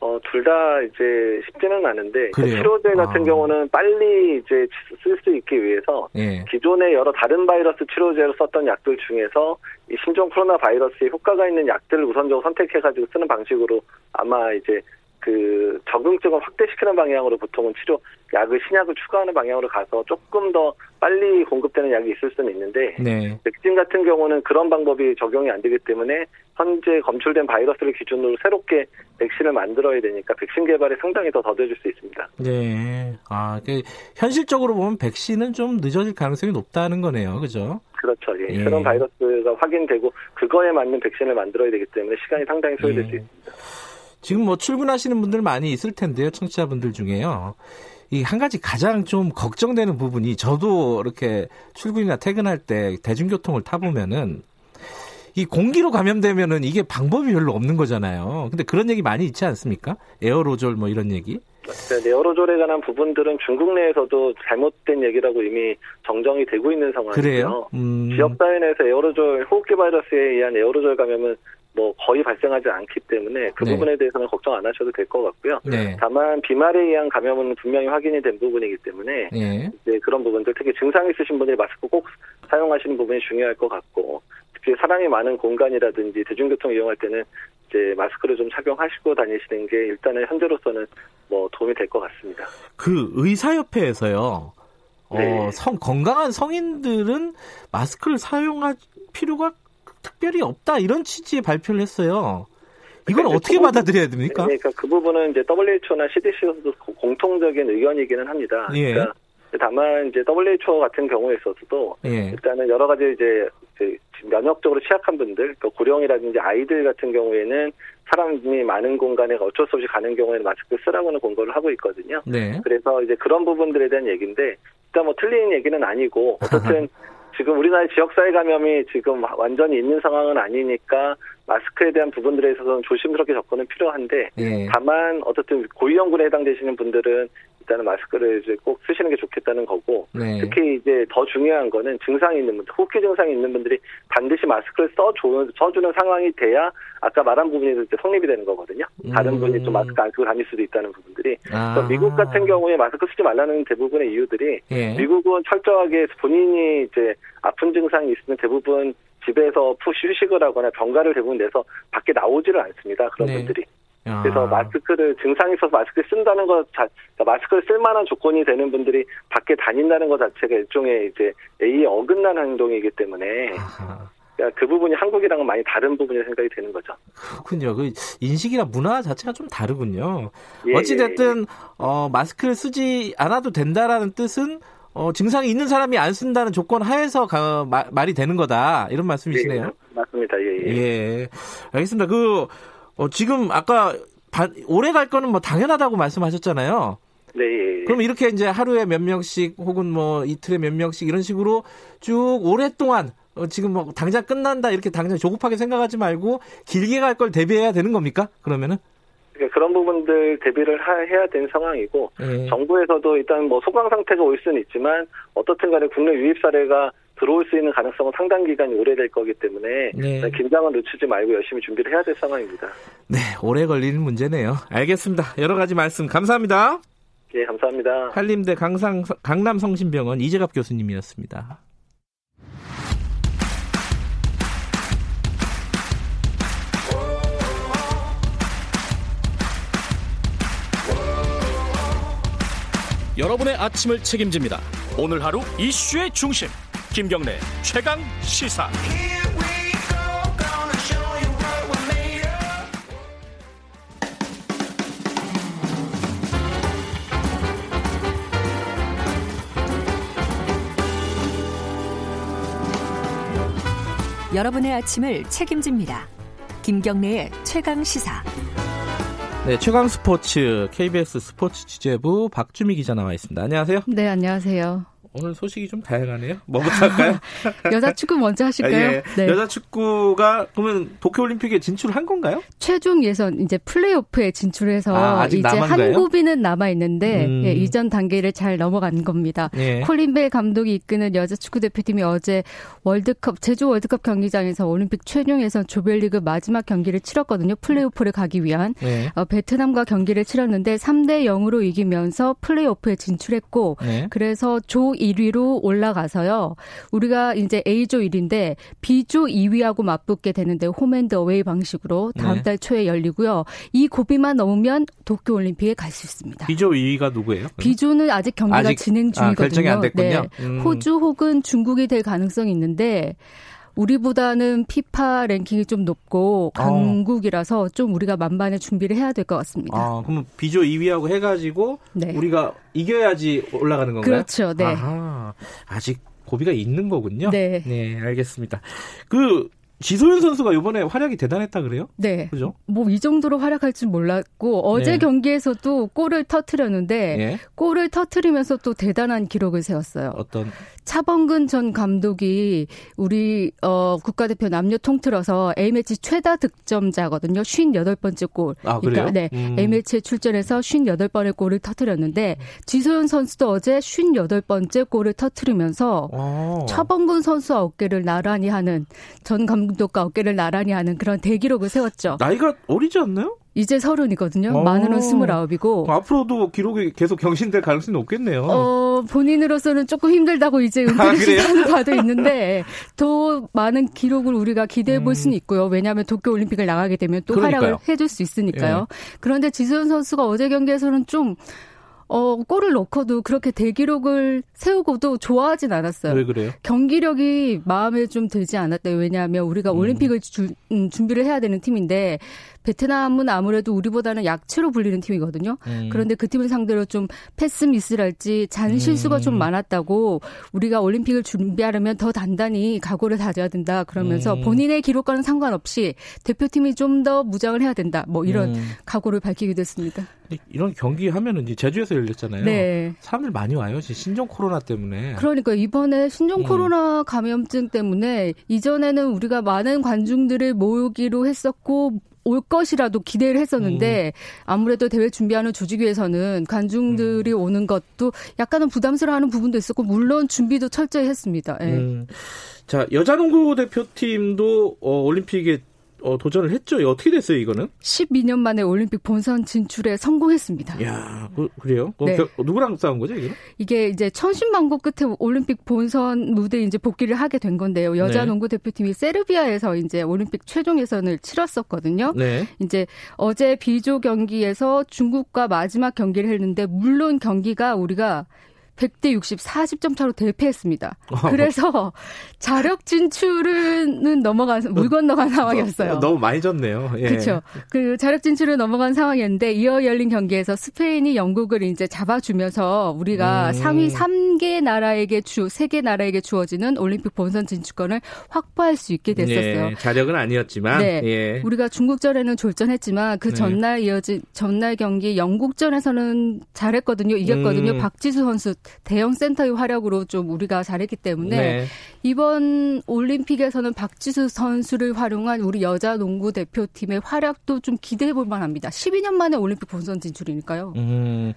어, 둘 다 이제 쉽지는 않은데 그 치료제 같은 아. 경우는 빨리 이제 쓸 수 있기 위해서 예. 기존의 여러 다른 바이러스 치료제로 썼던 약들 중에서 이 신종 코로나 바이러스에 효과가 있는 약들을 우선적으로 선택해 가지고 쓰는 방식으로 아마 이제 그 적응증을 확대시키는 방향으로 보통은 치료 약을 신약을 추가하는 방향으로 가서 조금 더 빨리 공급되는 약이 있을 수는 있는데 네. 백신 같은 경우는 그런 방법이 적용이 안 되기 때문에 현재 검출된 바이러스를 기준으로 새롭게 백신을 만들어야 되니까 백신 개발이 상당히 더 더뎌질 수 있습니다. 네. 아, 그 현실적으로 보면 백신은 좀 늦어질 가능성이 높다는 거네요. 그죠? 그렇죠. 예. 예. 새로운 바이러스가 확인되고 그거에 맞는 백신을 만들어야 되기 때문에 시간이 상당히 소요될 예. 수 있습니다. 지금 뭐 출근하시는 분들 많이 있을 텐데요. 청취자분들 중에요. 이 한 가지 가장 좀 걱정되는 부분이 저도 이렇게 출근이나 퇴근할 때 대중교통을 타보면은 이 공기로 감염되면은 이게 방법이 별로 없는 거잖아요. 근데 그런 얘기 많이 있지 않습니까? 에어로졸 뭐 이런 얘기? 네, 에어로졸에 관한 부분들은 중국 내에서도 잘못된 얘기라고 이미 정정이 되고 있는 상황이고요. 그래요? 음... 지역 사회 내에서 에어로졸 호흡기 바이러스에 의한 에어로졸 감염은 뭐 거의 발생하지 않기 때문에 그 네. 부분에 대해서는 걱정 안 하셔도 될 것 같고요. 네. 다만 비말에 의한 감염은 분명히 확인이 된 부분이기 때문에 네. 이제 그런 부분들 특히 증상 있으신 분들이 마스크 꼭 사용하시는 부분이 중요할 것 같고 특히 사람이 많은 공간이라든지 대중교통 이용할 때는 이제 마스크를 좀 착용하시고 다니시는 게 일단은 현재로서는 뭐 도움이 될 것 같습니다. 그 의사협회에서요. 어, 네. 어, 성, 건강한 성인들은 마스크를 사용할 필요가 특별히 없다 이런 취지의 발표를 했어요. 이걸 그러니까 어떻게 그 받아들여야 됩니까? 네, 그러니까 그 부분은 이제 WHO나 CDC에서도 공통적인 의견이기는 합니다. 예. 그러니까 다만 이제 WHO 같은 경우에 있어서도 예. 일단은 여러 가지 이제 면역적으로 취약한 분들, 또 고령이라든지 아이들 같은 경우에는 사람이 많은 공간에 어쩔 수 없이 가는 경우에는 마스크 쓰라고는 공고를 하고 있거든요. 네. 그래서 이제 그런 부분들에 대한 얘기인데 일단 뭐 틀린 얘기는 아니고 어쨌든 지금 우리나라 지역사회 감염이 지금 완전히 있는 상황은 아니니까 마스크에 대한 부분들에 있어서는 조심스럽게 접근은 필요한데 예. 다만 어쨌든 고위험군에 해당되시는 분들은 일단은 마스크를 이제 꼭 쓰시는 게 좋겠다는 거고 네. 특히 이제 더 중요한 거는 증상이 있는 분들, 호흡기 증상이 있는 분들이 반드시 마스크를 써주는 써주는 상황이 돼야 아까 말한 부분이 이제 성립이 되는 거거든요. 다른 음. 분이 또 마스크 안 쓰고 다닐 수도 있다는 부분들이. 아. 미국 같은 경우에 마스크 쓰지 말라는 대부분의 이유들이 예. 미국은 철저하게 본인이 이제 아픈 증상이 있으면 대부분 집에서 푹 휴식을 하거나 병가를 대부분 내서 밖에 나오지를 않습니다. 그런 네. 분들이. 그래서 마스크를 증상이 있어서 마스크 쓴다는 것 자, 그러니까 마스크를 쓸 만한 조건이 되는 분들이 밖에 다닌다는 것 자체가 일종의 이제 A에 어긋난 행동이기 때문에 그러니까 그 부분이 한국이랑은 많이 다른 부분이 생각이 되는 거죠. 그렇군요. 그 인식이나 문화 자체가 좀 다르군요. 예, 어찌 됐든 예, 예. 어, 마스크를 쓰지 않아도 된다라는 뜻은 어, 증상이 있는 사람이 안 쓴다는 조건 하에서 가, 마, 말이 되는 거다 이런 말씀이시네요. 예, 맞습니다. 예, 예. 예. 알겠습니다. 그 어, 지금 아까 바, 오래 갈 거는 뭐 당연하다고 말씀하셨잖아요. 네. 예, 예. 그럼 이렇게 이제 하루에 몇 명씩 혹은 뭐 이틀에 몇 명씩 이런 식으로 쭉 오랫동안 어, 지금 뭐 당장 끝난다 이렇게 당장 조급하게 생각하지 말고 길게 갈 걸 대비해야 되는 겁니까? 그러면은? 그러니까 그런 부분들 대비를 하, 해야 되는 상황이고 네. 정부에서도 일단 뭐 소강 상태가 올 수는 있지만 어떻든 간에 국내 유입 사례가 들어올 수 있는 가능성은 상당 기간이 오래될 거기 때문에 네. 긴장을 늦추지 말고 열심히 준비를 해야 될 상황입니다. 네, 오래 걸리는 문제네요. 알겠습니다. 여러 가지 말씀 감사합니다. 예, 감사합니다. 한림대 강상, 강남성심병원 이재갑 교수님이었습니다. 여러분의 아침을 책임집니다. 오늘 하루 이슈의 중심. 김경래 최강 시사. 여러분의 아침을 책임집니다. 김경래의 최강 시사. 네, 최강 스포츠 KBS 스포츠 취재부 박주미 기자 나와 있습니다. 안녕하세요. 네, 안녕하세요. 오늘 소식이 좀 다양하네요. 뭐부터 할까요? 여자 축구 먼저 하실까요? 아, 예. 네. 여자 축구가 그러면 도쿄올림픽에 진출한 건가요? 최종 예선 이제 플레이오프에 진출해서 아, 이제 한 고비는 남아 있는데 음. 예, 이전 단계를 잘 넘어간 겁니다. 예. 콜린벨 감독이 이끄는 여자 축구 대표팀이 어제 월드컵 제주 월드컵 경기장에서 올림픽 최종 예선 조별리그 마지막 경기를 치렀거든요. 플레이오프를 가기 위한 예. 어, 베트남과 경기를 치렀는데 3대 0으로 이기면서 플레이오프에 진출했고 예. 그래서 조 1위로 올라가서요. 우리가 이제 A조 1위인데 B조 2위하고 맞붙게 되는데 홈앤드 어웨이 방식으로 다음 네. 달 초에 열리고요. 이 고비만 넘으면 도쿄 올림픽에 갈 수 있습니다. B조 2위가 누구예요? B조는 아직 경기가 아직, 진행 아, 중이거든요. 아, 결정이 안 됐군요. 네. 음. 호주 혹은 중국이 될 가능성이 있는데 우리보다는 피파 랭킹이 좀 높고 아. 강국이라서 어. 좀 우리가 만반의 준비를 해야 될 것 같습니다. 아, 그럼 비조 2위하고 해가지고 네. 우리가 이겨야지 올라가는 건가요? 그렇죠. 네. 아하, 아직 고비가 있는 거군요. 네. 네, 알겠습니다. 그 지소연 선수가 이번에 활약이 대단했다 그래요? 네. 그죠? 뭐 이 정도로 활약할 줄 몰랐고 어제 네. 경기에서도 골을 터트렸는데 네. 골을 터트리면서 또 대단한 기록을 세웠어요. 어떤 차범근 전 감독이 우리 어 국가대표 남녀 통틀어서 A매치 최다 득점자거든요. 58번째 골. 아, 그래요? 그러니까 네. 음. A매치에 출전해서 58번의 골을 터트렸는데 지소연 선수도 어제 58번째 골을 터트리면서 오. 차범근 선수 어깨를 나란히 하는 전 감독 감독과 어깨를 나란히 하는 그런 대기록을 세웠죠. 나이가 어리지 않나요? 이제 서른이거든요. 어. 만으로는 스물아홉이고. 앞으로도 기록이 계속 경신될 가능성이 높겠네요. 어, 본인으로서는 조금 힘들다고 이제 은퇴를 시하는 바도 있는데 더 많은 기록을 우리가 기대해 볼 음. 수는 있고요. 왜냐하면 도쿄 올림픽을 나가게 되면 또 그러니까요. 활약을 해줄 수 있으니까요. 예. 그런데 지수현 선수가 어제 경기에서는 좀 어, 골을 넣고도 그렇게 대기록을 세우고도 좋아하진 않았어요. 왜 그래요? 경기력이 마음에 좀 들지 않았대요. 왜냐하면 우리가 음. 올림픽을 주, 음, 준비를 해야 되는 팀인데 베트남은 아무래도 우리보다는 약체로 불리는 팀이거든요. 음. 그런데 그 팀을 상대로 좀 패스 미스랄지 잔 실수가 음. 좀 많았다고 우리가 올림픽을 준비하려면 더 단단히 각오를 다져야 된다. 그러면서 음. 본인의 기록과는 상관없이 대표팀이 좀 더 무장을 해야 된다. 뭐 이런 음. 각오를 밝히기도 했습니다. 이런 경기 하면은 이제 제주에서 열렸잖아요. 네. 사람들 많이 와요. 신종 코로나 때문에. 그러니까 이번에 신종 음. 코로나 감염증 때문에 이전에는 우리가 많은 관중들을 모으기로 했었고 올 것이라도 기대를 했었는데 음. 아무래도 대회 준비하는 조직위에서는 관중들이 음. 오는 것도 약간은 부담스러워하는 부분도 있었고 물론 준비도 철저히 했습니다. 예. 음. 자 여자 농구 대표팀도 어, 올림픽에 어, 도전을 했죠. 어떻게 됐어요, 이거는? 12년 만에 올림픽 본선 진출에 성공했습니다. 야, 그, 래요 어, 네. 겨, 누구랑 싸운 거죠, 이게? 이게 이제 천신만고 끝에 올림픽 본선 무대 이제 복귀를 하게 된 건데요. 여자 네. 농구 대표팀이 세르비아에서 이제 올림픽 최종 예선을 치렀었거든요. 네. 이제 어제 비조 경기에서 중국과 마지막 경기를 했는데 물론 경기가 우리가 100대 60, 40점 차로 대패했습니다. 그래서 자력 진출은 넘어간 물 건너간 상황이었어요. 너무 많이 졌네요. 예. 그렇죠. 그 자력 진출은 넘어간 상황이었는데 이어 열린 경기에서 스페인이 영국을 이제 잡아주면서 우리가 음. 상위 3개 나라에게 주 3개 나라에게 주어지는 올림픽 본선 진출권을 확보할 수 있게 됐었어요. 예, 자력은 아니었지만 네. 예. 우리가 중국전에는 졸전했지만 그 네. 전날 이어진 전날 경기 영국전에서는 잘했거든요. 이겼거든요. 음. 박지수 선수 대형 센터의 활약으로 좀 우리가 잘했기 때문에 네. 이번 올림픽에서는 박지수 선수를 활용한 우리 여자 농구 대표팀의 활약도 좀 기대해 볼 만합니다. 12년 만에 올림픽 본선 진출이니까요. 음,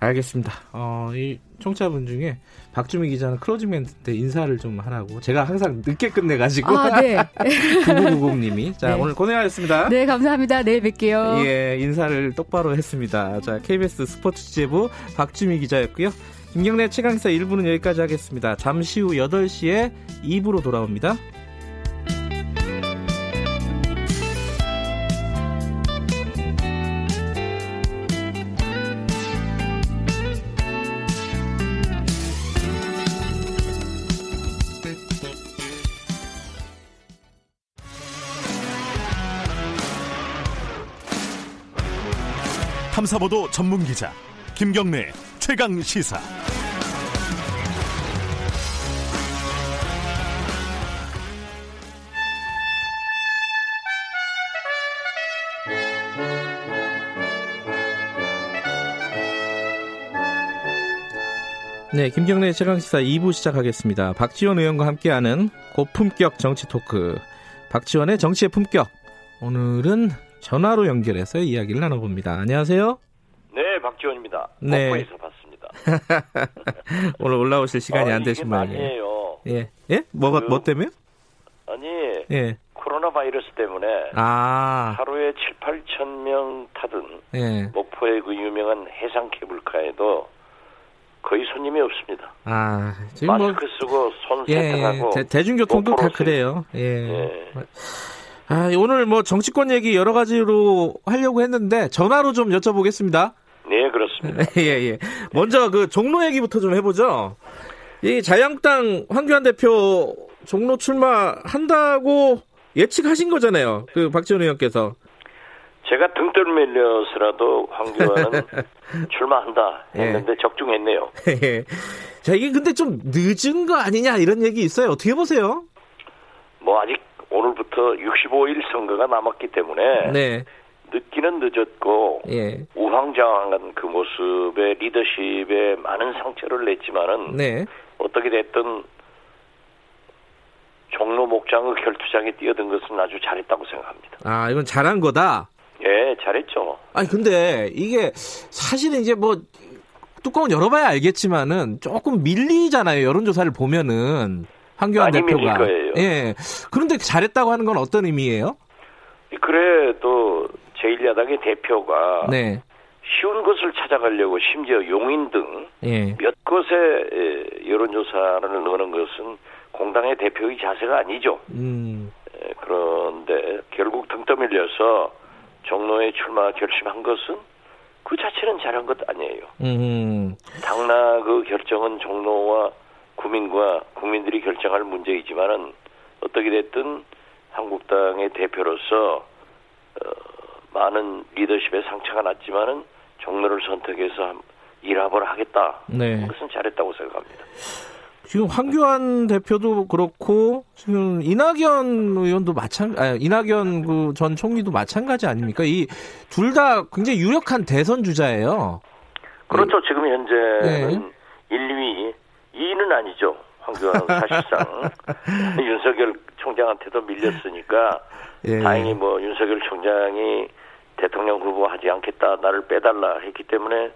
알겠습니다. 어, 이 청취자분 중에 박주미 기자는 closing 멘트 때 인사를 좀 하라고 제가 항상 늦게 끝내가지고 아, 네. 9990님이 자 네. 오늘 고생하셨습니다. 네 감사합니다. 내일 뵐게요. 예 인사를 똑바로 했습니다. 자 KBS 스포츠 취재부 박주미 기자였고요. 김경래 최강사 1부는 여기까지 하겠습니다. 잠시 후 8시에 2부로 돌아옵니다. 탐사보도 전문 기자 김경래 최강 시사. 네, 김경래 최강시사 2부 시작하겠습니다. 박지원 의원과 함께하는 고품격 정치 토크. 박지원의 정치의 품격. 오늘은 전화로 연결해서 이야기를 나눠봅니다. 안녕하세요. 네, 박지원입니다. 네. 복부에서 봤습니다. 오늘 올라오실 시간이 아, 안 되신 모양이에요. 아니에요. 예, 예? 뭐가 그, 뭐 때문에? 아니, 예. 코로나 바이러스 때문에 아. 하루에 7, 8천 명 타던 예. 목포의 그 유명한 해상 케이블카에도 거의 손님이 없습니다. 아, 지금 뭐 마스크 뭐, 쓰고 손 예, 세탁하고 대, 대중교통도 다 그래요. 예. 예. 아, 오늘 뭐 정치권 얘기 여러 가지로 하려고 했는데 전화로 좀 여쭤보겠습니다. 네, 그렇습니다. 예, 예. 먼저 그 종로 얘기부터 좀 해보죠. 이 자유한국당 황교안 대표 종로 출마한다고 예측하신 거잖아요. 그 박지원 의원께서. 제가 등 떨 밀려서라도 황교안은 출마한다 했는데 예. 적중했네요. 예. 자, 이게 근데 좀 늦은 거 아니냐 이런 얘기 있어요. 어떻게 보세요? 뭐 아직 오늘부터 65일 선거가 남았기 때문에 네. 늦기는 늦었고 예. 우왕좌왕한 그 모습에 리더십에 많은 상처를 냈지만은 네. 어떻게 됐든 종로 목장의 결투장에 뛰어든 것은 아주 잘했다고 생각합니다. 아 이건 잘한 거다. 예, 잘했죠. 아니 근데 이게 사실은 이제 뭐 뚜껑을 열어봐야 알겠지만은 조금 밀리잖아요 여론조사를 보면은 황교안 대표가. 예. 그런데 잘했다고 하는 건 어떤 의미예요? 그래도 제1야당의 대표가 네. 쉬운 것을 찾아가려고 심지어 용인 등몇 예. 곳에 여론조사를 넣는 것은 공당의 대표의 자세가 아니죠. 음. 그런데 결국 등 떠밀려서 종로에 출마 결심한 것은 그 자체는 잘한 것 아니에요. 음. 당나 그 결정은 종로와 국민과 국민들이 결정할 문제이지만은 어떻게 됐든 한국당의 대표로서 어, 많은 리더십에 상처가 났지만은 종로를 선택해서 일합을 하겠다. 네. 그것은 잘했다고 생각합니다. 지금 황교안 대표도 그렇고 지금 이낙연 의원도 마찬 아 이낙연 그 전 총리도 마찬가지 아닙니까? 이 둘 다 굉장히 유력한 대선 주자예요. 그렇죠. 지금 현재는 네. 1, 2위 2위는 아니죠. 황교안 사실상 윤석열 총장한테도 밀렸으니까 예. 다행히 뭐 윤석열 총장이 대통령 후보 하지 않겠다 나를 빼달라 했기 때문에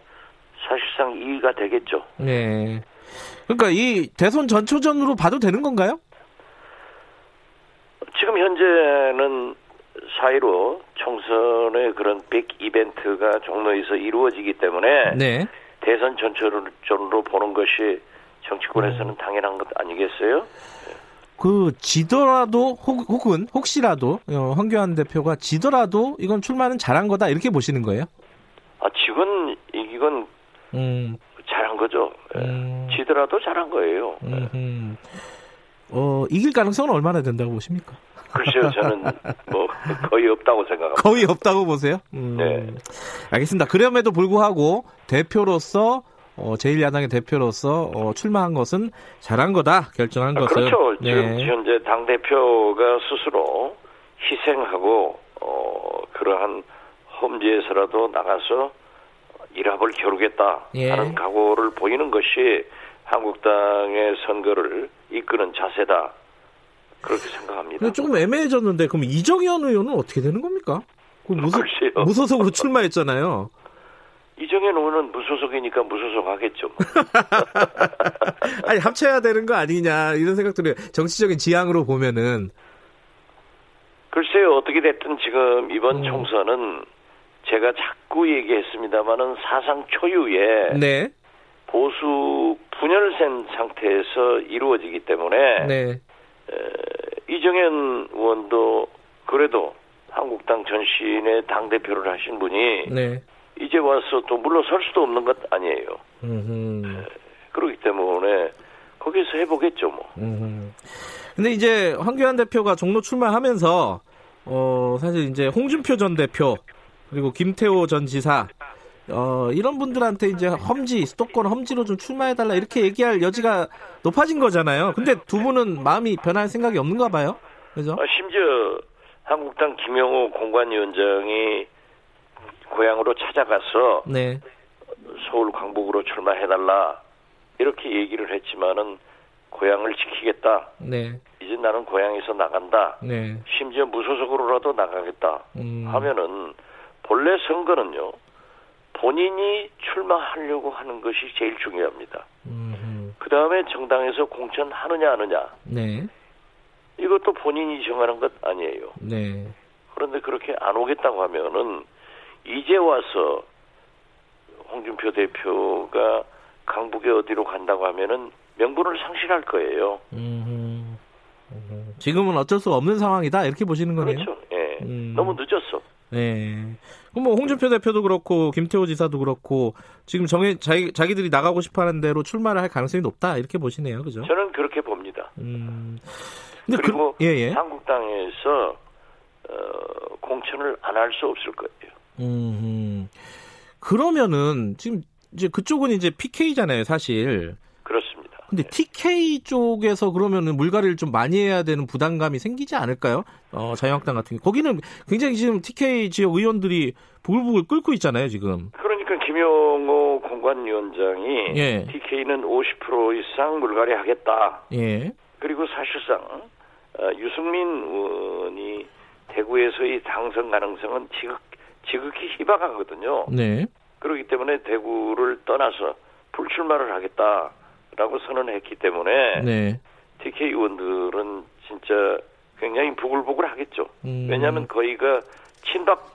사실상 2위가 되겠죠. 네. 그러니까 이 대선 전초전으로 봐도 되는 건가요? 지금 현재는 사이로 총선의 그런 빅 이벤트가 종로에서 이루어지기 때문에 네. 대선 전초전으로 보는 것이 정치권에서는 음. 당연한 것 아니겠어요? 그 지더라도 혹, 은 혹시라도 어, 황교안 대표가 지더라도 이건 출마는 잘한 거다 이렇게 보시는 거예요? 아 지금 이건 음. 잘한 거죠. 예. 음. 지더라도 잘한 거예요. 음. 어 이길 가능성은 얼마나 된다고 보십니까? 글쎄요, 저는 뭐 거의 없다고 생각합니다. 거의 없다고 보세요? 음. 네. 알겠습니다. 그럼에도 불구하고 대표로서 어, 제1야당의 대표로서 어, 출마한 것은 잘한 거다 결정한 아, 것은 그렇죠. 네. 지금 현재 당 대표가 스스로 희생하고 어, 그러한 험지에서라도 나가서 일합을 겨루겠다 예. 하는 각오를 보이는 것이 한국당의 선거를 이끄는 자세다. 그렇게 생각합니다. 조금 애매해졌는데 그럼 이정현 의원은 어떻게 되는 겁니까? 그 무소, 무소속으로 출마했잖아요. 이정현 의원은 무소속이니까 무소속 하겠죠. 뭐. 아니 합쳐야 되는 거 아니냐 이런 생각들이 정치적인 지향으로 보면은 글쎄요 어떻게 됐든 지금 이번 음. 총선은 제가 자꾸 얘기했습니다마는 사상 초유의 네. 보수 분열을 센 상태에서 이루어지기 때문에 네. 에, 이정현 의원도 그래도 한국당 전신의 당 대표를 하신 분이 네. 이제 와서 또 물러설 수도 없는 것 아니에요. 에, 그렇기 때문에 거기서 해보겠죠 뭐. 음흠. 근데 이제 황교안 대표가 종로 출마하면서 어 사실 이제 홍준표 전 대표 그리고 김태호 전 지사 어, 이런 분들한테 이제 험지, 수도권 험지로 좀 출마해달라 이렇게 얘기할 여지가 높아진 거잖아요. 근데 두 분은 마음이 변할 생각이 없는가 봐요. 그죠? 아, 심지어 한국당 김영호 공관위원장이 고향으로 찾아가서 네. 서울 광복으로 출마해달라 이렇게 얘기를 했지만은 고향을 지키겠다. 네. 이제 나는 고향에서 나간다. 네. 심지어 무소속으로라도 나가겠다. 음. 하면은 본래 선거는요. 본인이 출마하려고 하는 것이 제일 중요합니다. 그 다음에 정당에서 공천하느냐 하느냐. 네. 이것도 본인이 정하는 것 아니에요. 네. 그런데 그렇게 안 오겠다고 하면은 이제 와서 홍준표 대표가 강북에 어디로 간다고 하면은 명분을 상실할 거예요. 음흠. 지금은 어쩔 수 없는 상황이다 이렇게 보시는 거네요. 그렇죠. 예. 음. 너무 늦었어. 네. 그럼 뭐 홍준표 대표도 그렇고 김태호 지사도 그렇고 지금 정해 자기 자기들이 나가고 싶어하는 대로 출마를 할 가능성이 높다 이렇게 보시네요, 그죠? 저는 그렇게 봅니다. 음. 그리고 그, 예, 예. 한국당에서 어, 공천을 안 할 수 없을 거예요. 음, 그러면은 지금 이제 그쪽은 이제 PK잖아요, 사실. 근데 네. TK 쪽에서 그러면은 물갈이를 좀 많이 해야 되는 부담감이 생기지 않을까요? 어, 자유한국당 같은 경우. 거기는 굉장히 지금 TK 지역 의원들이 부글부글 끓고 있잖아요, 지금. 그러니까 김용호 공관위원장이 예. TK는 50% 이상 물갈이 하겠다. 예. 그리고 사실상 어, 유승민 의원이 대구에서의 당선 가능성은 지극, 지극히 희박하거든요. 네. 그렇기 때문에 대구를 떠나서 불출마를 하겠다 라고 선언했기 때문에 네. TK 의원들은 진짜 굉장히 부글부글 하겠죠. 음. 왜냐하면 거의가 친박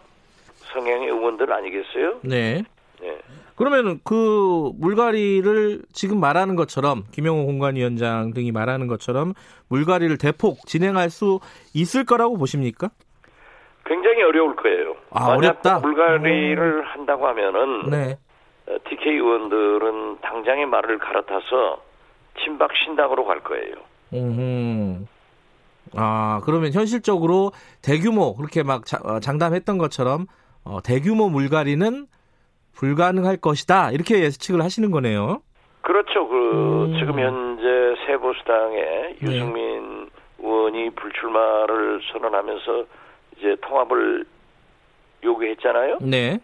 성향의 의원들 아니겠어요? 네. 네. 그러면 그 물갈이를 지금 말하는 것처럼 김영호 공관위원장 등이 말하는 것처럼 물갈이를 대폭 진행할 수 있을 거라고 보십니까? 굉장히 어려울 거예요. 아, 어렵다. 물갈이를 음. 한다고 하면은 네. TK 어, 의원들은 당장의 말을 갈아타서 친박 신당으로 갈 거예요. 음. 아 그러면 현실적으로 대규모 그렇게 막 자, 어, 장담했던 것처럼 어, 대규모 물갈이는 불가능할 것이다 이렇게 예측을 하시는 거네요. 그렇죠. 그 음. 지금 현재 새보수당의 네. 유승민 의원이 불출마를 선언하면서 이제 통합을 요구했잖아요. 네.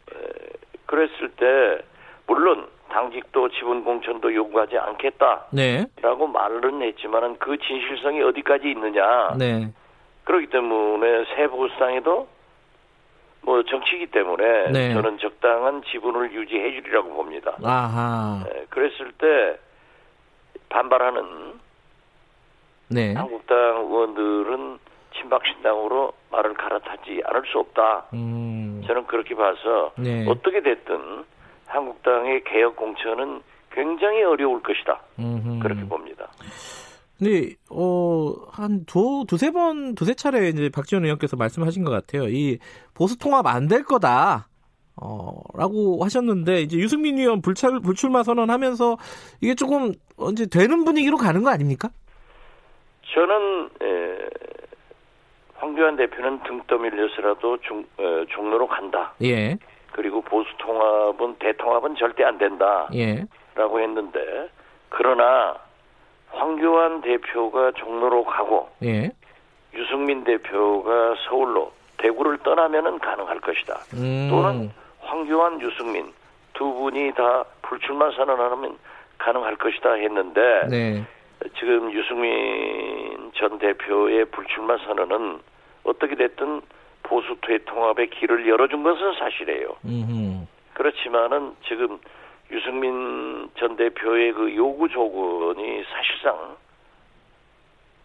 그랬을 때 물론 당직도 지분 공천도 요구하지 않겠다라고 네. 말은 했지만은 그 진실성이 어디까지 있느냐. 네. 그렇기 때문에 새 보수당에도 뭐 정치이기 때문에 네. 저는 적당한 지분을 유지해 주리라고 봅니다. 아하. 네, 그랬을 때 반발하는 네. 한국당 의원들은 친박신당으로 말을 갈아타지 않을 수 없다. 음. 저는 그렇게 봐서 네. 어떻게 됐든 한국당의 개혁 공천은 굉장히 어려울 것이다. 음흠. 그렇게 봅니다. 근데 어한 두 두세 번 두세 차례 이제 박지원 의원께서 말씀하신 것 같아요. 이 보수 통합 안 될 거다. 어라고 하셨는데 이제 유승민 의원 불출 불출마 선언하면서 이게 조금 이제 되는 분위기로 가는 거 아닙니까? 저는 에, 황교안 대표는 등 떠밀려서라도 중, 어, 종로로 간다. 예. 그리고 보수 통합은 대통합은 절대 안 된다. 예. 라고 했는데 그러나 황교안 대표가 종로로 가고 예. 유승민 대표가 서울로 대구를 떠나면은 가능할 것이다. 음. 또는 황교안, 유승민 두 분이 다 불출마 선언하면 가능할 것이다 했는데 네. 지금 유승민 전 대표의 불출마 선언은 어떻게 됐든 보수 대통합의 길을 열어준 것은 사실이에요. 음흠. 그렇지만은 지금 유승민 전 대표의 그 요구 조건이 사실상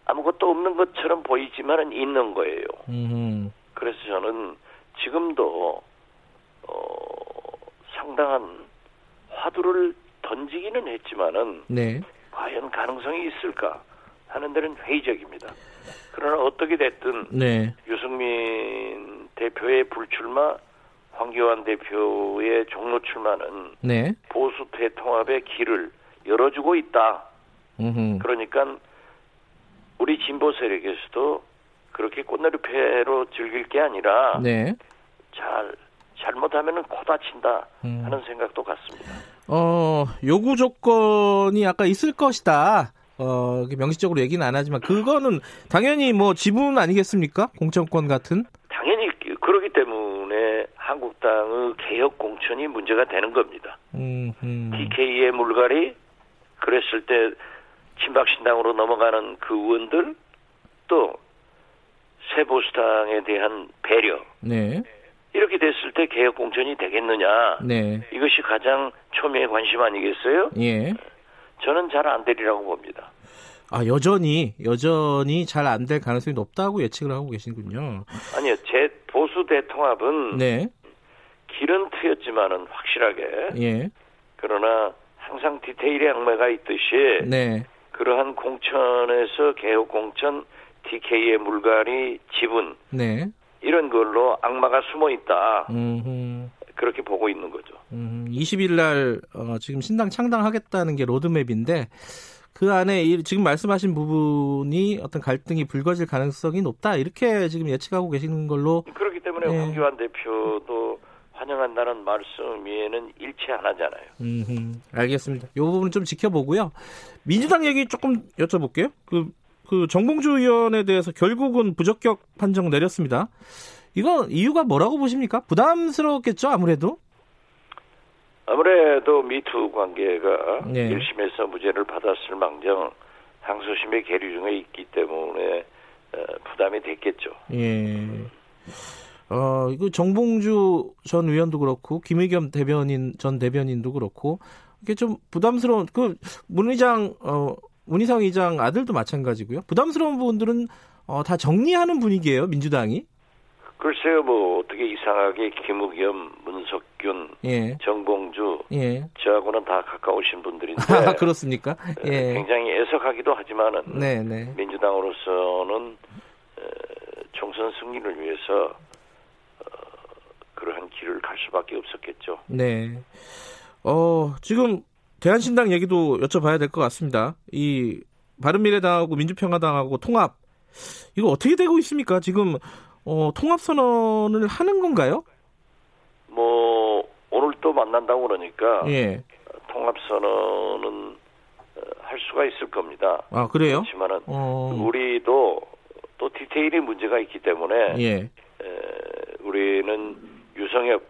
아무것도 없는 것처럼 보이지만은 있는 거예요. 음흠. 그래서 저는 지금도 어, 상당한 화두를 던지기는 했지만은 네. 과연 가능성이 있을까 하는 데는 회의적입니다. 그러나 어떻게 됐든 네. 유승민 대표의 불출마, 황교안 대표의 종로 출마는 네. 보수 대통합의 길을 열어주고 있다. 음흠. 그러니까 우리 진보 세력에서도 그렇게 꽃놀이패로 즐길 게 아니라 네. 잘 잘못하면 코 다친다 음. 하는 생각도 같습니다. 어 요구 조건이 아까 있을 것이다. 어, 명시적으로 얘기는 안 하지만 그거는 당연히 뭐 지분 아니겠습니까? 공천권 같은? 당연히 그러기 때문에 한국당의 개혁 공천이 문제가 되는 겁니다. 음, 음. DK의 물갈이 그랬을 때 친박신당으로 넘어가는 그 의원들 또 새보수당에 대한 배려 네. 이렇게 됐을 때 개혁 공천이 되겠느냐 네. 이것이 가장 초미의 관심 아니겠어요? 예. 저는 잘 안 되리라고 봅니다. 아 여전히 여전히 잘 안 될 가능성이 높다고 예측을 하고 계신군요. 아니요, 제 보수 대통합은 네. 길은 트였지만은 확실하게. 예. 그러나 항상 디테일의 악마가 있듯이 네. 그러한 공천에서 개혁 공천, DK의 물갈이 지분 네. 이런 걸로 악마가 숨어 있다. 음흠. 그렇게 보고 있는 거죠. 음, 20일 날 어, 지금 신당 창당하겠다는 게 로드맵인데 그 안에 지금 말씀하신 부분이 어떤 갈등이 불거질 가능성이 높다 이렇게 지금 예측하고 계시는 걸로 그렇기 때문에 네. 황교안 대표도 환영한다는 말씀 위에는 일치 안 하잖아요. 음, 알겠습니다. 이 부분 좀 지켜보고요. 민주당 얘기 조금 여쭤볼게요. 그, 그 정봉주 의원에 대해서 결국은 부적격 판정 내렸습니다. 이거 이유가 뭐라고 보십니까? 부담스러웠겠죠, 아무래도? 아무래도 미투 관계가 네. 1심에서 무죄를 받았을 망정 항소심의 계류 중에 있기 때문에 어, 부담이 됐겠죠. 예. 어, 이거 정봉주 전 의원도 그렇고 김의겸 대변인 전 대변인도 그렇고 이게 좀 부담스러운 그 문 의장 어 문희상 의장 아들도 마찬가지고요. 부담스러운 부분들은 어, 다 정리하는 분위기예요 민주당이. 글쎄요, 뭐 어떻게 이상하게 김우겸, 문석균, 예. 정봉주, 예. 저하고는 다 가까우신 분들인데 아, 그렇습니까? 예. 굉장히 애석하기도 하지만은 네, 네. 민주당으로서는 총선 승리를 위해서 어, 그러한 길을 갈 수밖에 없었겠죠. 네. 어 지금 대한신당 얘기도 여쭤봐야 될 것 같습니다. 이 바른미래당하고 민주평화당하고 통합 이거 어떻게 되고 있습니까? 지금 어, 통합 선언을 하는 건가요? 뭐 오늘 또 만난다고 그러니까 예. 통합 선언은 어, 할 수가 있을 겁니다. 아 그래요? 그렇지만은 어... 우리도 또 디테일이 문제가 있기 때문에 예. 에, 우리는 유성엽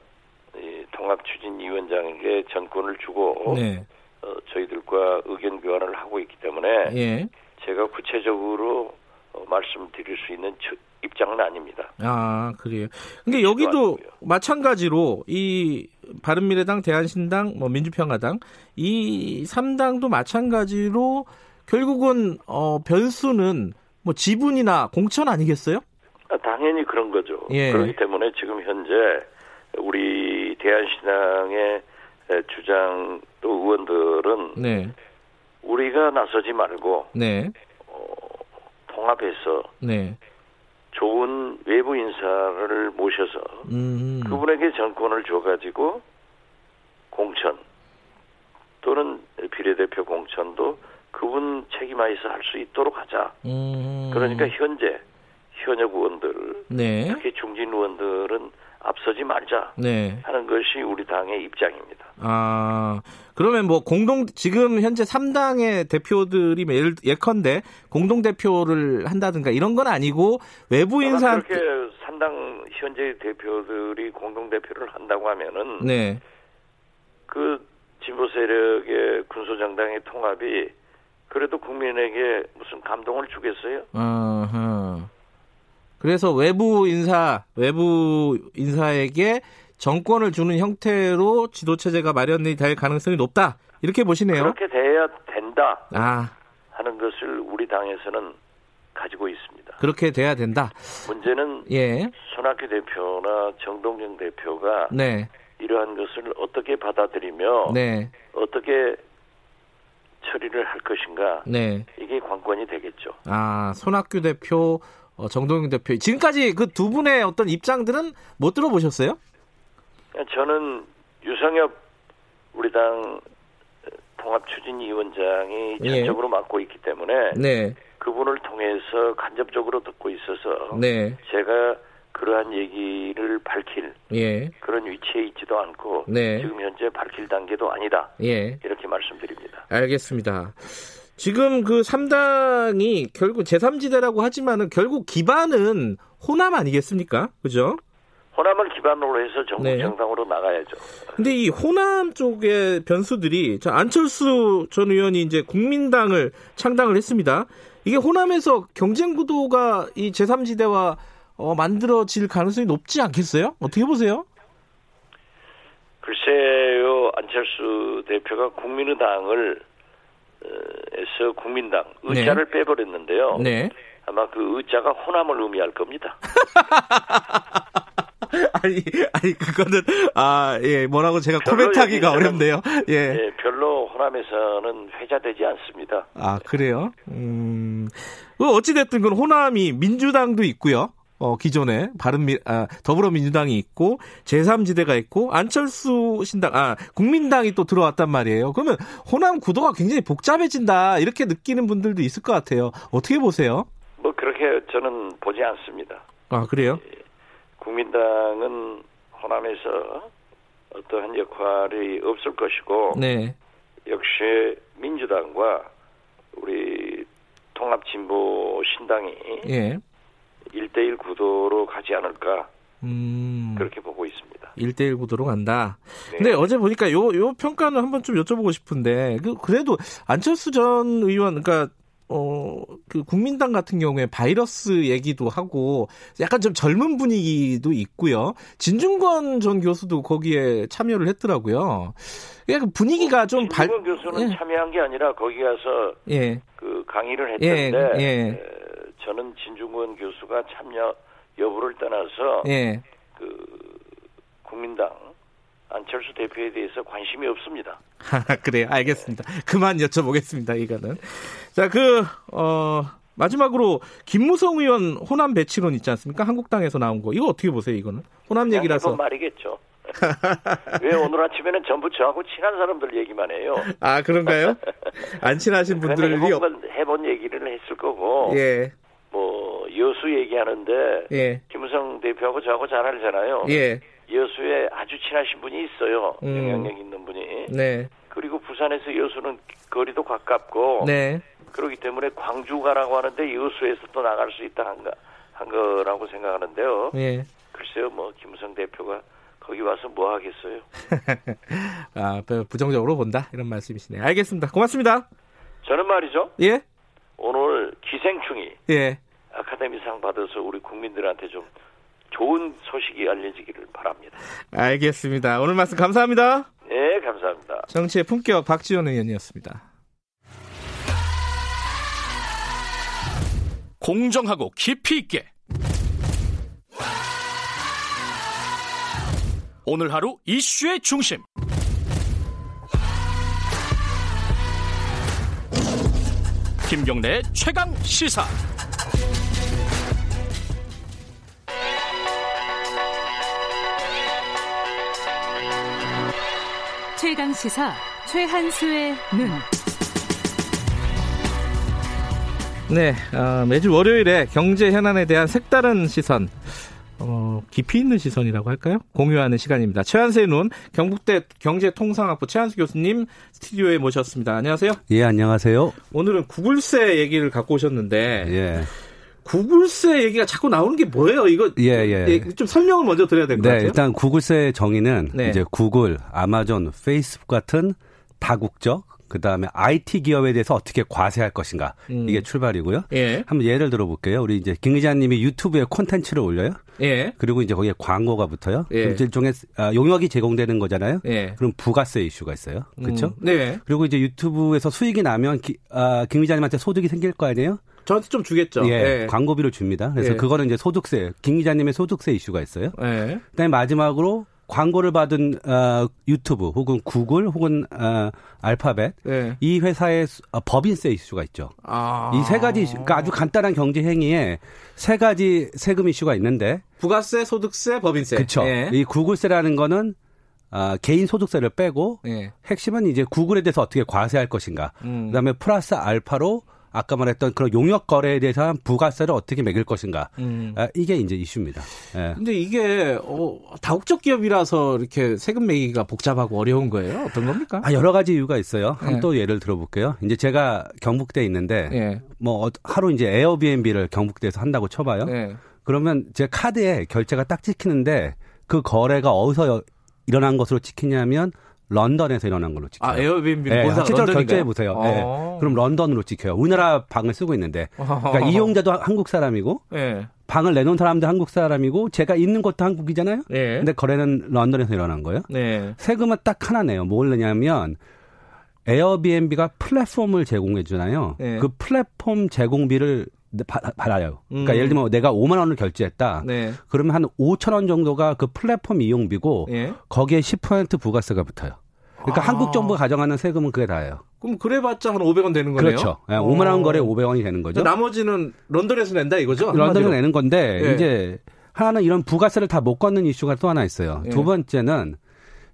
통합 추진위원장에게 전권을 주고 네. 어, 저희들과 의견 교환을 하고 있기 때문에 예. 제가 구체적으로 어, 말씀드릴 수 있는 입장은 아닙니다. 아, 그래요. 그러니까 여기도 마찬가지로 이 바른미래당, 대한신당, 뭐 민주평화당 이 3당도 마찬가지로 결국은 어 변수는 뭐 지분이나 공천 아니겠어요? 아, 당연히 그런 거죠. 예. 그렇기 때문에 지금 현재 우리 대한신당의 주장 또 의원들은 네. 우리가 나서지 말고 네. 어, 통합해서 네. 좋은 외부 인사를 모셔서 음. 그분에게 정권을 줘가지고 공천 또는 비례대표 공천도 그분 책임하에서 할 수 있도록 하자. 음. 그러니까 현재 현역 의원들, 네. 특히 중진 의원들은 앞서지 말자 네. 하는 것이 우리 당의 입장입니다. 아 그러면 뭐 공동 지금 현재 3당의 대표들이 뭐 예를 예컨대 공동 대표를 한다든가 이런 건 아니고 외부 인사 그렇게 3당 현재 대표들이 공동 대표를 한다고 하면은 네. 그 진보 세력의 군소 정당의 통합이 그래도 국민에게 무슨 감동을 주겠어요? 아하. 그래서 외부 인사, 외부 인사에게 정권을 주는 형태로 지도 체제가 마련이 될 가능성이 높다. 이렇게 보시네요. 그렇게 돼야 된다. 아. 하는 것을 우리 당에서는 가지고 있습니다. 그렇게 돼야 된다. 문제는 예. 손학규 대표나 정동영 대표가 네. 이러한 것을 어떻게 받아들이며 네. 어떻게 처리를 할 것인가. 네. 이게 관건이 되겠죠. 아, 손학규 대표 어, 정동영 대표 지금까지 그 두 분의 어떤 입장들은 못 들어보셨어요? 저는 유성엽 우리 당 통합추진위원장이 예. 전적으로 맡고 있기 때문에 네. 그분을 통해서 간접적으로 듣고 있어서 네. 제가 그러한 얘기를 밝힐 예. 그런 위치에 있지도 않고 네. 지금 현재 밝힐 단계도 아니다. 예. 이렇게 말씀드립니다. 알겠습니다. 지금 그 3당이 결국 제3지대라고 하지만은 결국 기반은 호남 아니겠습니까? 그죠? 호남을 기반으로 해서 정부 네. 정당으로 나가야죠. 근데 이 호남 쪽의 변수들이 안철수 전 의원이 이제 국민당을 창당을 했습니다. 이게 호남에서 경쟁 구도가 이 제3지대와 어, 만들어질 가능성이 높지 않겠어요? 어떻게 보세요? 글쎄요, 안철수 대표가 국민의당을 에서 국민당 의자를 네. 빼버렸는데요. 네. 아마 그 의자가 호남을 의미할 겁니다. 아니, 아니 그거는 아 예 뭐라고 제가 코멘트하기가 어렵네요. 예. 예. 별로 호남에서는 회자되지 않습니다. 아 그래요? 음, 그 어찌 됐든 그 호남이 민주당도 있고요. 어, 기존에 바른미 아, 더불어민주당이 있고 제3지대가 있고 안철수 신당 아 국민당이 또 들어왔단 말이에요. 그러면 호남 구도가 굉장히 복잡해진다 이렇게 느끼는 분들도 있을 것 같아요. 어떻게 보세요? 뭐 그렇게 저는 보지 않습니다. 아 그래요? 예, 국민당은 호남에서 어떠한 역할이 없을 것이고 네. 역시 민주당과 우리 통합진보 신당이 예. 1대1 구도로 가지 않을까 음. 그렇게 보고 있습니다. 1대1 구도로 간다. 네. 근데 어제 보니까 요, 요 평가는 한번 좀 여쭤보고 싶은데, 그, 그래도 안철수 전 의원, 그러니까 어, 그 국민당 같은 경우에 바이러스 얘기도 하고 약간 좀 젊은 분위기도 있고요. 진중권 전 교수도 거기에 참여를 했더라고요. 그냥 분위기가 어, 좀 발. 진중권 교수는 예. 참여한 게 아니라 거기 가서 예. 그 강의를 했는데 예. 예. 저는 진중권 교수가 참여 여부를 떠나서 예. 그 국민당 안철수 대표에 대해서 관심이 없습니다. 그래요. 알겠습니다. 그만 여쭤보겠습니다. 이거는. 자, 그, 어, 마지막으로 김무성 의원 호남 배치론 있지 않습니까? 한국당에서 나온 거. 이거 어떻게 보세요, 이거는? 호남 얘기라서. 말이겠죠. 왜 오늘 아침에는 전부 저하고 친한 사람들 얘기만 해요? 아, 그런가요? 안 친하신 분들이 해본, 해본 얘기를 했을 거고. 예. 뭐 여수 얘기하는데 예. 김무성 대표하고 저하고 잘 알잖아요. 예. 여수에 아주 친하신 분이 있어요. 음. 영향력 있는 분이. 네. 그리고 부산에서 여수는 거리도 가깝고. 네. 그렇기 때문에 광주 가라고 하는데 여수에서 또 나갈 수 있다 한, 거, 한 거라고 생각하는데요. 예. 글쎄요, 뭐 김우성 대표가 거기 와서 뭐 하겠어요? 아, 부정적으로 본다 이런 말씀이시네요. 알겠습니다. 고맙습니다. 저는 말이죠. 예. 오늘 기생충이 예. 아카데미상 받아서 우리 국민들한테 좀 좋은 소식이 알려지기를 바랍니다. 알겠습니다. 오늘 말씀 감사합니다. 네, 감사합니다. 정치의 품격 박지원 의원이었습니다. 공정하고 깊이 있게 오늘 하루 이슈의 중심 김경래 최강 시사 최강 시사 최한수의 눈. 네, 어, 매주 월요일에 경제 현안에 대한 색다른 시선, 어, 깊이 있는 시선이라고 할까요? 공유하는 시간입니다. 최한수의 눈, 경북대 경제통상학부 최한수 교수님 스튜디오에 모셨습니다. 안녕하세요. 예, 안녕하세요. 오늘은 구글세 얘기를 갖고 오셨는데, 예. 구글세 얘기가 자꾸 나오는 게 뭐예요? 이거 예, 예. 예좀 설명을 먼저 드려야 될것 네, 같아요. 일단 구글세 정의는 네. 이제 구글, 아마존, 페이스북 같은 다국적 그 다음에 IT 기업에 대해서 어떻게 과세할 것인가 음. 이게 출발이고요. 예. 한번 예를 들어 볼게요. 우리 이제 김 기자님이 유튜브에 콘텐츠를 올려요. 예. 그리고 이제 거기에 광고가 붙어요. 예. 일종의 아, 용역이 제공되는 거잖아요. 예. 그럼 부가세 이슈가 있어요. 그렇죠? 음. 네. 그리고 이제 유튜브에서 수익이 나면 기, 아, 김 기자님한테 소득이 생길 거 아니에요? 저한테 좀 주겠죠. 예, 예. 광고비를 줍니다. 그래서 예. 그거는 이제 소득세, 김 기자님의 소득세 이슈가 있어요. 예. 그다음에 마지막으로 광고를 받은 어, 유튜브 혹은 구글 혹은 어, 알파벳 예. 이 회사의 어, 법인세 이슈가 있죠. 아. 이세 가지 그러니까 아주 간단한 경제 행위에 세 가지 세금 이슈가 있는데 부가세, 소득세, 법인세. 그렇죠. 예. 이 구글세라는 거는 아, 개인 소득세를 빼고 예. 핵심은 이제 구글에 대해서 어떻게 과세할 것인가. 음. 그다음에 플러스 알파로 아까 말했던 그런 용역 거래에 대해서 부가세를 어떻게 매길 것인가. 음. 아, 이게 이제 이슈입니다. 예. 근데 이게 어, 다국적 기업이라서 이렇게 세금 매기가 복잡하고 어려운 거예요? 어떤 겁니까? 아, 여러 가지 이유가 있어요. 예. 또 예를 들어볼게요. 이제 제가 경북대에 있는데 예. 뭐 어, 하루 이제 에어비앤비를 경북대에서 한다고 쳐봐요. 예. 그러면 제 카드에 결제가 딱 찍히는데 그 거래가 어디서 일어난 것으로 찍히냐면 런던에서 일어난 걸로 찍혀요. 아, 에어비앤비 네, 실제로 결제해 보세요. 네. 그럼 런던으로 찍혀요. 우리나라 방을 쓰고 있는데. 그러니까 이용자도 한국 사람이고 네. 방을 내놓은 사람도 한국 사람이고 제가 있는 곳도 한국이잖아요. 네. 근데 거래는 런던에서 일어난 거예요. 네. 세금은 딱 하나네요. 뭘 내냐면 에어비앤비가 플랫폼을 제공해 주잖아요. 네. 그 플랫폼 제공비를 받아요. 그러니까 음. 예를 들면 내가 5만 원을 결제했다. 네. 그러면 한 5천 원 정도가 그 플랫폼 이용비고 예? 거기에 10% 부가세가 붙어요. 그러니까 아. 한국 정부가 가져가는 세금은 그게 다예요. 그럼 그래봤자 한 500원 되는 거네요. 그렇죠. 네, 5만 원 거래 500원이 되는 거죠. 나머지는 런던에서 낸다 이거죠? 런던에서 내는 건데 예. 이제 하나는 이런 부가세를 다 못 걷는 이슈가 또 하나 있어요. 예. 두 번째는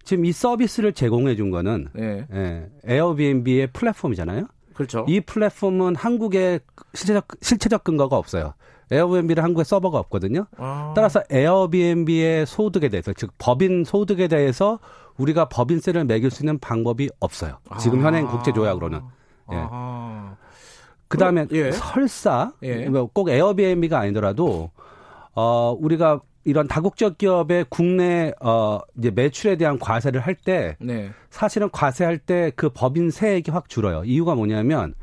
지금 이 서비스를 제공해 준 거는 예. 예, 에어비앤비의 플랫폼이잖아요. 그렇죠. 이 플랫폼은 한국에 실체적 실체적 근거가 없어요. 에어비앤비를 한국에 서버가 없거든요. 아. 따라서 에어비앤비의 소득에 대해서 즉 법인 소득에 대해서 우리가 법인세를 매길 수 있는 방법이 없어요. 지금 아. 현행 국제 조약으로는. 예. 아. 그다음에 예. 설사 예. 뭐꼭 에어비앤비가 아니더라도 어 우리가 이런 다국적 기업의 국내 어 이제 매출에 대한 과세를 할때 네. 사실은 과세할 때 그 법인 세액이 확 줄어요. 이유가 뭐냐면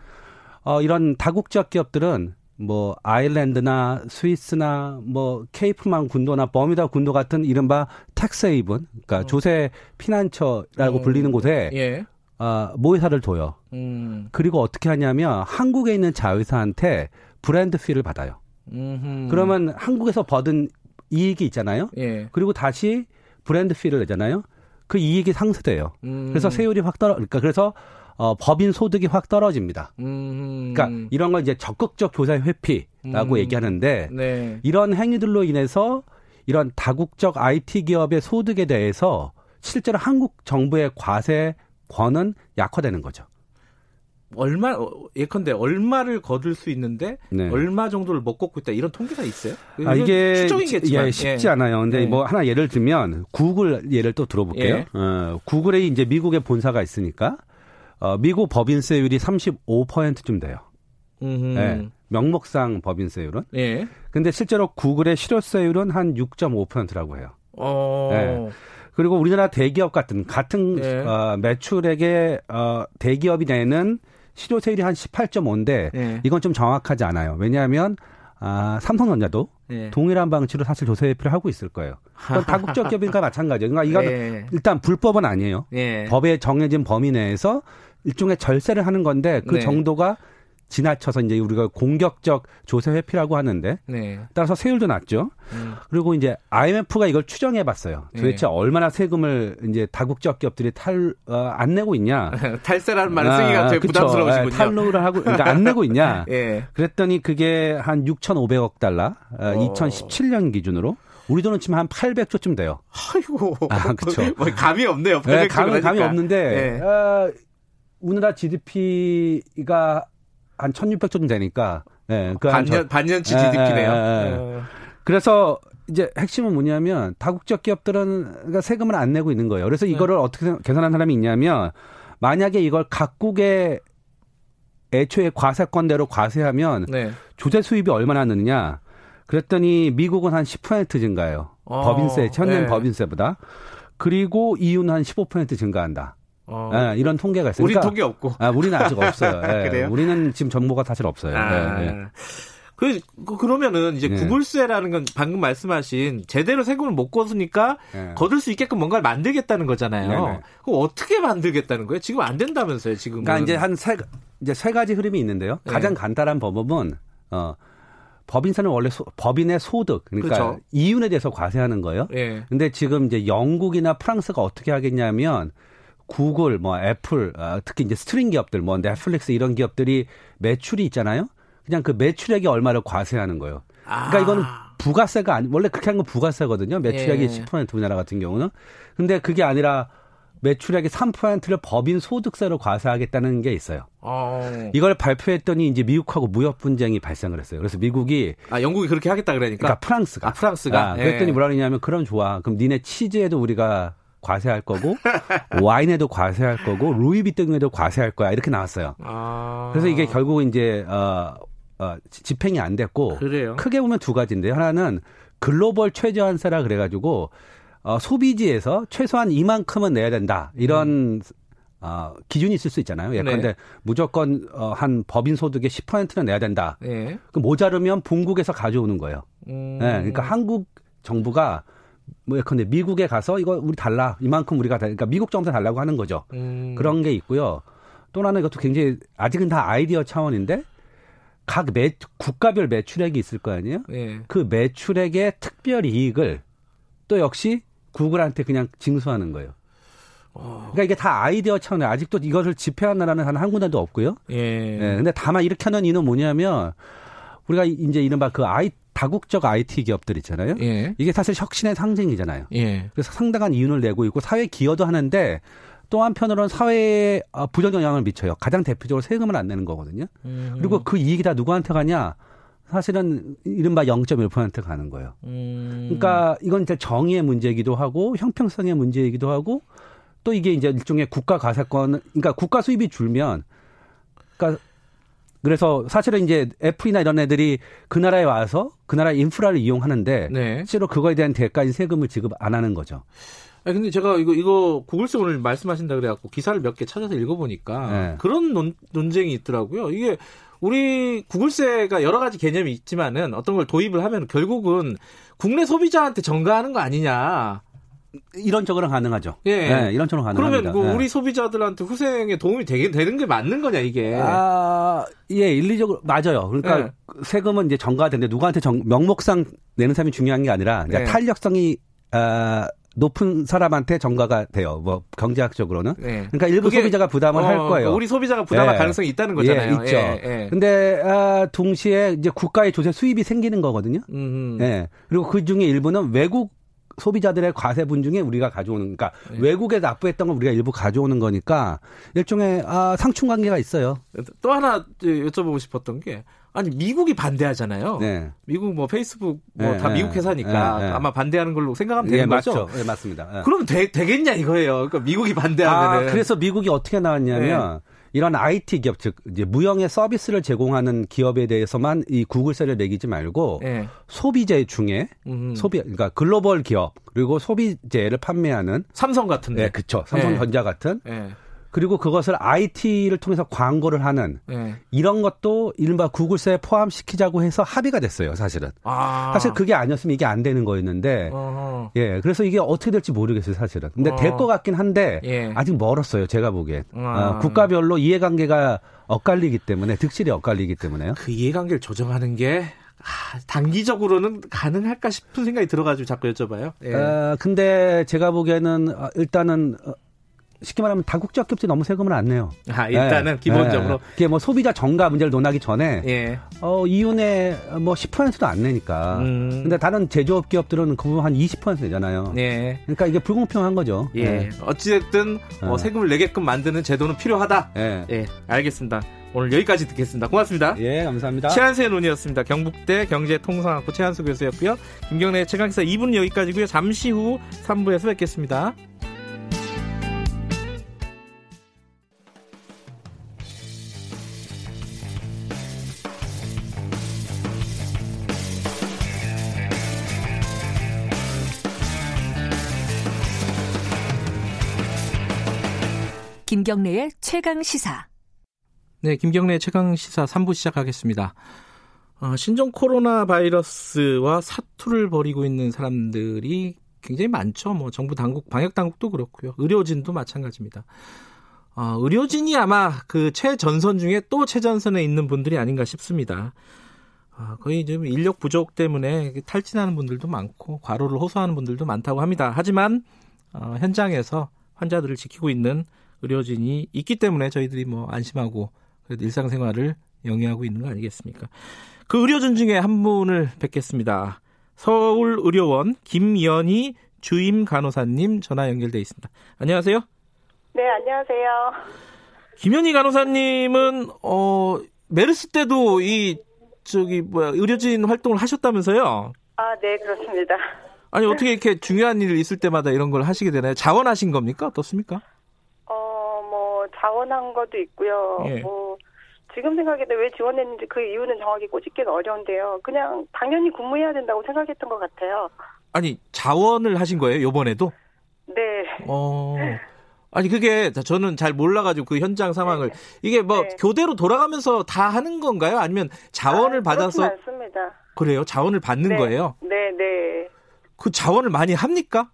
어 이런 다국적 기업들은 뭐 아일랜드나 스위스나 뭐 케이프만 군도나 버미다 군도 같은 이른바 텍스헤이븐 그러니까 어. 조세 피난처라고 어. 불리는 곳에 예. 어, 모회사를 둬요. 음. 그리고 어떻게 하냐면 한국에 있는 자회사한테 브랜드 피를 받아요. 음흠. 그러면 한국에서 받은 이익이 있잖아요. 예. 그리고 다시 브랜드 피를 내잖아요. 그 이익이 상쇄돼요. 음. 그래서 세율이 확 떨어. 그러니까 그래서 어, 법인 소득이 확 떨어집니다. 음. 그러니까 이런 걸 이제 적극적 교사 회피라고 음. 얘기하는데 네. 이런 행위들로 인해서 이런 다국적 IT 기업의 소득에 대해서 실제로 한국 정부의 과세권은 약화되는 거죠. 얼마 어, 예컨대 얼마를 거둘 수 있는데 네. 얼마 정도를 못 걷고 있다 이런 통계가 있어요? 아 이게 추정이겠지만 예, 쉽지 예. 않아요. 근데 예. 뭐 하나 예를 들면 구글 예를 또 들어볼게요. 예. 어, 구글에 이제 미국에 본사가 있으니까 어, 미국 법인세율이 35%쯤 돼요. 네, 명목상 법인세율은. 예. 근데 실제로 구글의 실효세율은 한 6.5%라고 해요. 어. 네. 그리고 우리나라 대기업 같은 같은 예. 어, 매출액의 어, 대기업이 내는 실효세율이 한 18.5인데 예. 이건 좀 정확하지 않아요. 왜냐하면 아, 삼성전자도 예. 동일한 방식으로 사실 조세 회피를 하고 있을 거예요. 그건 다국적 기업이니까 마찬가지예요. 그러니까 이건 예. 일단 불법은 아니에요. 예. 법에 정해진 범위 내에서 일종의 절세를 하는 건데 그 네. 정도가 지나쳐서 이제 우리가 공격적 조세 회피라고 하는데 네. 따라서 세율도 낮죠. 음. 그리고 이제 IMF가 이걸 추정해 봤어요. 도대체 네. 얼마나 세금을 이제 다국적 기업들이 탈안 어, 내고 있냐? 탈세라는 말을 쓰기가 아, 되게 부담스러우시군요. 탈루를 하고 그러니까 안 내고 있냐? 예. 그랬더니 그게 한 6,500억 달러 어, 2017년 기준으로 우리 돈은 지금 한 800조쯤 돼요. 아이고. 아, 그렇죠. 뭐 감이 없네요. 네, 감이, 감이 없는데 네. 어, 우리나라 GDP가 한 1,600조 좀 되니까. 네, 그 반년, 반년치 GDP네요. 예, 예, 예. 그래서 이제 핵심은 뭐냐면 다국적 기업들은 그러니까 세금을 안 내고 있는 거예요. 그래서 이거를 네. 어떻게 계산한 사람이 있냐면 만약에 이걸 각국의 애초에 과세권대로 과세하면 네. 조세 수입이 얼마나 느느냐. 그랬더니 미국은 한 10% 증가해요. 어, 법인세, 천년 네. 법인세보다. 그리고 EU는 한 15% 증가한다. 어. 네, 이런 통계가 있어요. 우리 그러니까, 통계 없고. 아, 우리는 아직 없어요. 네, 그래요? 우리는 지금 정보가 사실 없어요. 아. 네, 그, 그, 그러면은 이제 네. 구글세라는 건 방금 말씀하신 제대로 세금을 못 거두니까 네. 거둘 수 있게끔 뭔가를 만들겠다는 거잖아요. 네, 그럼 어떻게 만들겠다는 거예요? 지금 안 된다면서요, 지금. 그러니까 이제 한 세, 이제 세 가지 흐름이 있는데요. 가장 간단한 방법은, 어, 법인세는 원래 소, 법인의 소득 그러니까 그렇죠. 이윤에 대해서 과세하는 거예요. 예. 근데 지금 이제 영국이나 프랑스가 어떻게 하겠냐면 구글, 뭐 애플, 아, 특히 이제 스트리밍 기업들, 뭐 넷플릭스 이런 기업들이 매출이 있잖아요. 그냥 그 매출액의 얼마를 과세하는 거예요. 그러니까 아. 이거는 부가세가 아니 원래 그렇게 한 건 부가세거든요. 매출액의 예. 10% 우리나라 같은 경우는. 근데 그게 아니라 매출액의 3%를 법인 소득세로 과세하겠다는 게 있어요. 어. 이걸 발표했더니 이제 미국하고 무역 분쟁이 발생을 했어요. 그래서 미국이 아 영국이 그렇게 하겠다 그러니까 그러니까 프랑스가 아 프랑스가 아, 그랬더니 예. 뭐라 그러냐면 그럼 좋아. 그럼 니네 치즈에도 우리가 과세할 거고 와인에도 과세할 거고 루이비통에도 과세할 거야 이렇게 나왔어요. 아... 그래서 이게 결국 이제 어, 어 집행이 안 됐고 그래요? 크게 보면 두 가지인데 하나는 글로벌 최저한세라 그래가지고 어, 소비지에서 최소한 이만큼은 내야 된다 이런 음. 어, 기준이 있을 수 있잖아요. 예컨대 네. 무조건 어, 한 법인 소득의 10%는 내야 된다. 네. 그 모자르면 본국에서 가져오는 거예요. 음. 네, 그러니까 한국 정부가 뭐 예컨대 미국에 가서 이거 우리 달라 이만큼 우리가 다 그러니까 미국 정도 달라고 하는 거죠. 음. 그런 게 있고요. 또 하나 이것도 굉장히 아직은 다 아이디어 차원인데 각 매, 국가별 매출액이 있을 거 아니에요? 네. 그 매출액의 특별 이익을 또 역시 구글한테 그냥 징수하는 거예요. 어. 그러니까 이게 다 아이디어 차원에 아직도 이것을 집행한 나라는 한 한 군데도 없고요. 예. 예. 근데 다만 이렇게 하는 이유는 뭐냐면 우리가 이제 이른바 그 아이 다국적 IT 기업들 있잖아요. 예. 이게 사실 혁신의 상징이잖아요. 예. 그래서 상당한 이윤을 내고 있고 사회 기여도 하는데 또 한편으로는 사회에 어, 부정 영향을 미쳐요. 가장 대표적으로 세금을 안 내는 거거든요. 음. 그리고 그 이익이 다 누구한테 가냐? 사실은 이른바 0.1% 가는 거예요. 음. 그러니까 이건 이제 정의의 문제이기도 하고 형평성의 문제이기도 하고 또 이게 이제 일종의 국가 가세권, 그러니까 국가 수입이 줄면, 그러니까 그래서 사실은 이제 애플이나 이런 애들이 그 나라에 와서 그 나라 인프라를 이용하는데 네. 실제로 그거에 대한 대가인 세금을 지급 안 하는 거죠. 아 근데 제가 이거 이거 구글스 오늘 말씀하신다 그래갖고 기사를 몇 개 찾아서 읽어보니까 네. 그런 논, 논쟁이 있더라고요. 이게 우리 구글세가 여러 가지 개념이 있지만은 어떤 걸 도입을 하면 결국은 국내 소비자한테 전가하는 거 아니냐. 이런저런 가능하죠. 예. 네, 이런저런 가능합니다. 그러면 뭐 네. 우리 소비자들한테 후생에 도움이 되게 되는 게 맞는 거냐 이게? 아, 예, 일리적으로 맞아요. 그러니까 네. 세금은 이제 전가되는데 누구한테 정, 명목상 내는 사람이 중요한 게 아니라 네. 탄력성이 아, 높은 사람한테 전가가 돼요. 뭐 경제학적으로는. 네. 그러니까 일부 소비자가 부담을 어, 할 거예요. 그러니까 우리 소비자가 부담할 예. 가능성이 있다는 거잖아요. 예, 있죠. 예, 예. 근데 아, 동시에 이제 국가의 조세 수입이 생기는 거거든요. 음. 예. 그리고 그 중에 일부는 외국 소비자들의 과세 분 중에 우리가 가져오는 그러니까 네. 외국에 납부했던 걸 우리가 일부 가져오는 거니까 일종의 아, 상충 관계가 있어요. 또 하나 여쭤보고 싶었던 게 아니 미국이 반대하잖아요. 네. 미국 뭐 페이스북 뭐다 네, 미국 회사니까 네, 네, 아마 반대하는 걸로 생각하면 되는 예, 거죠. 맞죠. 네, 맞습니다. 예. 그럼 되, 겠냐 이거예요. 그러니까 미국이 반대하면 아, 그래서 미국이 어떻게 나왔냐면 이런 IT 기업 즉 이제 무형의 서비스를 제공하는 기업에 대해서만 이 구글세를 매기지 말고 네. 소비재 중에 음. 소비 그러니까 글로벌 기업 그리고 소비재를 판매하는 삼성 같은데. 네, 그렇죠. 삼성전자 네. 같은 네. 그리고 그것을 IT를 통해서 광고를 하는 네. 이런 것도 이른바 구글세에 포함시키자고 해서 합의가 됐어요, 사실은. 아. 사실 그게 아니었으면 이게 안 되는 거였는데, 어허. 예, 그래서 이게 어떻게 될지 모르겠어요, 사실은. 근데 어. 될것 같긴 한데, 예. 아직 멀었어요, 제가 보기엔. 아. 어, 국가별로 이해관계가 엇갈리기 때문에, 득실이 엇갈리기 때문에요. 그 이해관계를 조정하는 게 아, 단기적으로는 가능할까 싶은 생각이 들어가지고 자꾸 여쭤봐요. 예. 어, 근데 제가 보기에는 어, 일단은 어, 쉽게 말하면 다국적 기업들이 너무 세금을 안 내요. 아, 일단은 네. 기본적으로. 네. 그게 뭐 소비자 정가 문제를 논하기 전에 예. 어, 이윤의 뭐 10%도 안 내니까. 음. 근데 다른 제조업 기업들은 그거 한20% 내잖아요. 예. 그러니까 이게 불공평한 거죠. 예. 네. 어찌됐든 어, 세금을 내게끔 만드는 제도는 필요하다. 예. 예. 알겠습니다. 오늘 여기까지 듣겠습니다. 고맙습니다. 예, 감사합니다. 최한수의 논의였습니다. 경북대 경제통상학부 최한수 교수였고요. 김경래 최강기사 2분 여기까지고요. 잠시 후 3부에서 뵙겠습니다. 김경래의 최강 시사. 네, 김경래 최강 시사 3부 시작하겠습니다. 어, 신종 코로나 바이러스와 사투를 벌이고 있는 사람들이 굉장히 많죠. 뭐 정부 당국, 방역 당국도 그렇고요. 의료진도 마찬가지입니다. 어, 의료진이 아마 그 최전선 중에 또 최전선에 있는 분들이 아닌가 싶습니다. 어, 거의 좀 인력 부족 때문에 탈진하는 분들도 많고 과로를 호소하는 분들도 많다고 합니다. 하지만 어, 현장에서 환자들을 지키고 있는 의료진이 있기 때문에 저희들이 뭐 안심하고 그래도 일상생활을 영위하고 있는 거 아니겠습니까? 그 의료진 중에 한 분을 뵙겠습니다. 서울의료원 김연희 주임 간호사님 전화 연결돼 있습니다. 안녕하세요. 네, 안녕하세요. 김연희 간호사님은 어 메르스 때도 이 저기 뭐야 의료진 활동을 하셨다면서요? 아, 네, 그렇습니다. 아니 어떻게 이렇게 중요한 일 있을 때마다 이런 걸 하시게 되나요? 자원하신 겁니까? 어떻습니까? 자원한 것도 있고요. 예. 뭐 지금 생각해도 왜 지원했는지 그 이유는 정확히 꼬집기가 어려운데요. 그냥 당연히 근무해야 된다고 생각했던 것 같아요. 아니 자원을 하신 거예요? 요번에도? 네. 어. 아니 그게 저는 잘 몰라가지고 그 현장 상황을 네. 이게 뭐 네. 교대로 돌아가면서 다 하는 건가요? 아니면 자원을 아, 받아서? 않습니다. 그래요? 자원을 받는 네. 거예요? 네, 네. 그 자원을 많이 합니까?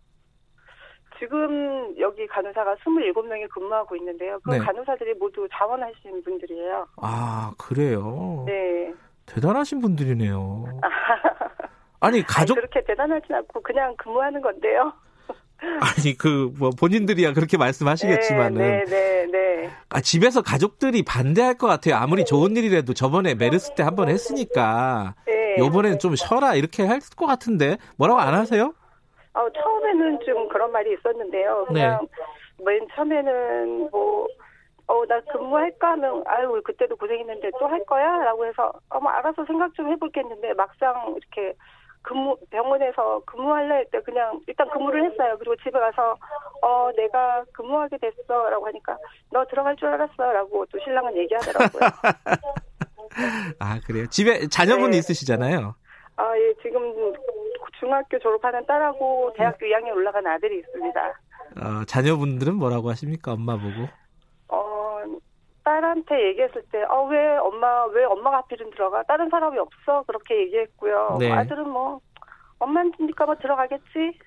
지금 여기 간호사가 27명이 근무하고 있는데요. 그 네. 간호사들이 모두 자원하신 분들이에요. 아, 그래요? 네. 대단하신 분들이네요. 아니, 가족. 아니, 그렇게 대단하진 않고 그냥 근무하는 건데요. 아니 그 뭐 본인들이야 그렇게 말씀하시겠지만은 네, 네, 네, 네. 아 집에서 가족들이 반대할 것 같아요. 아무리 좋은 일이라도 저번에 메르스 때 한 번 했으니까 네. 요번엔 좀 쉬어라 이렇게 할 것 같은데 뭐라고 안 하세요? 어, 처음에는 좀 그런 말이 있었는데요. 그냥 네. 맨 처음에는 뭐 어, 나 근무할까 하면, 아유, 그때도 고생했는데 또 할 거야? 라고 해서, 어, 뭐, 알아서 생각 좀 해볼겠는데, 막상 이렇게 근무 병원에서 근무할래 할 때 그냥 일단 근무를 했어요. 그리고 집에 가서 어 내가 근무하게 됐어 라고 하니까 너 들어갈 줄 알았어 라고 또 신랑은 얘기하더라고요. 아 그래요? 집에 자녀분이 네. 있으시잖아요. 아 예, 지금 중학교 졸업하는 딸하고 대학교 2학년 올라간 아들이 있습니다. 어, 자녀분들은 뭐라고 하십니까? 엄마 보고? 어, 딸한테 얘기했을 때, 어, 왜 엄마, 왜 엄마가 하필은 들어가? 다른 사람이 없어? 그렇게 얘기했고요. 네. 아들은 뭐, 엄마니까 뭐 들어가겠지?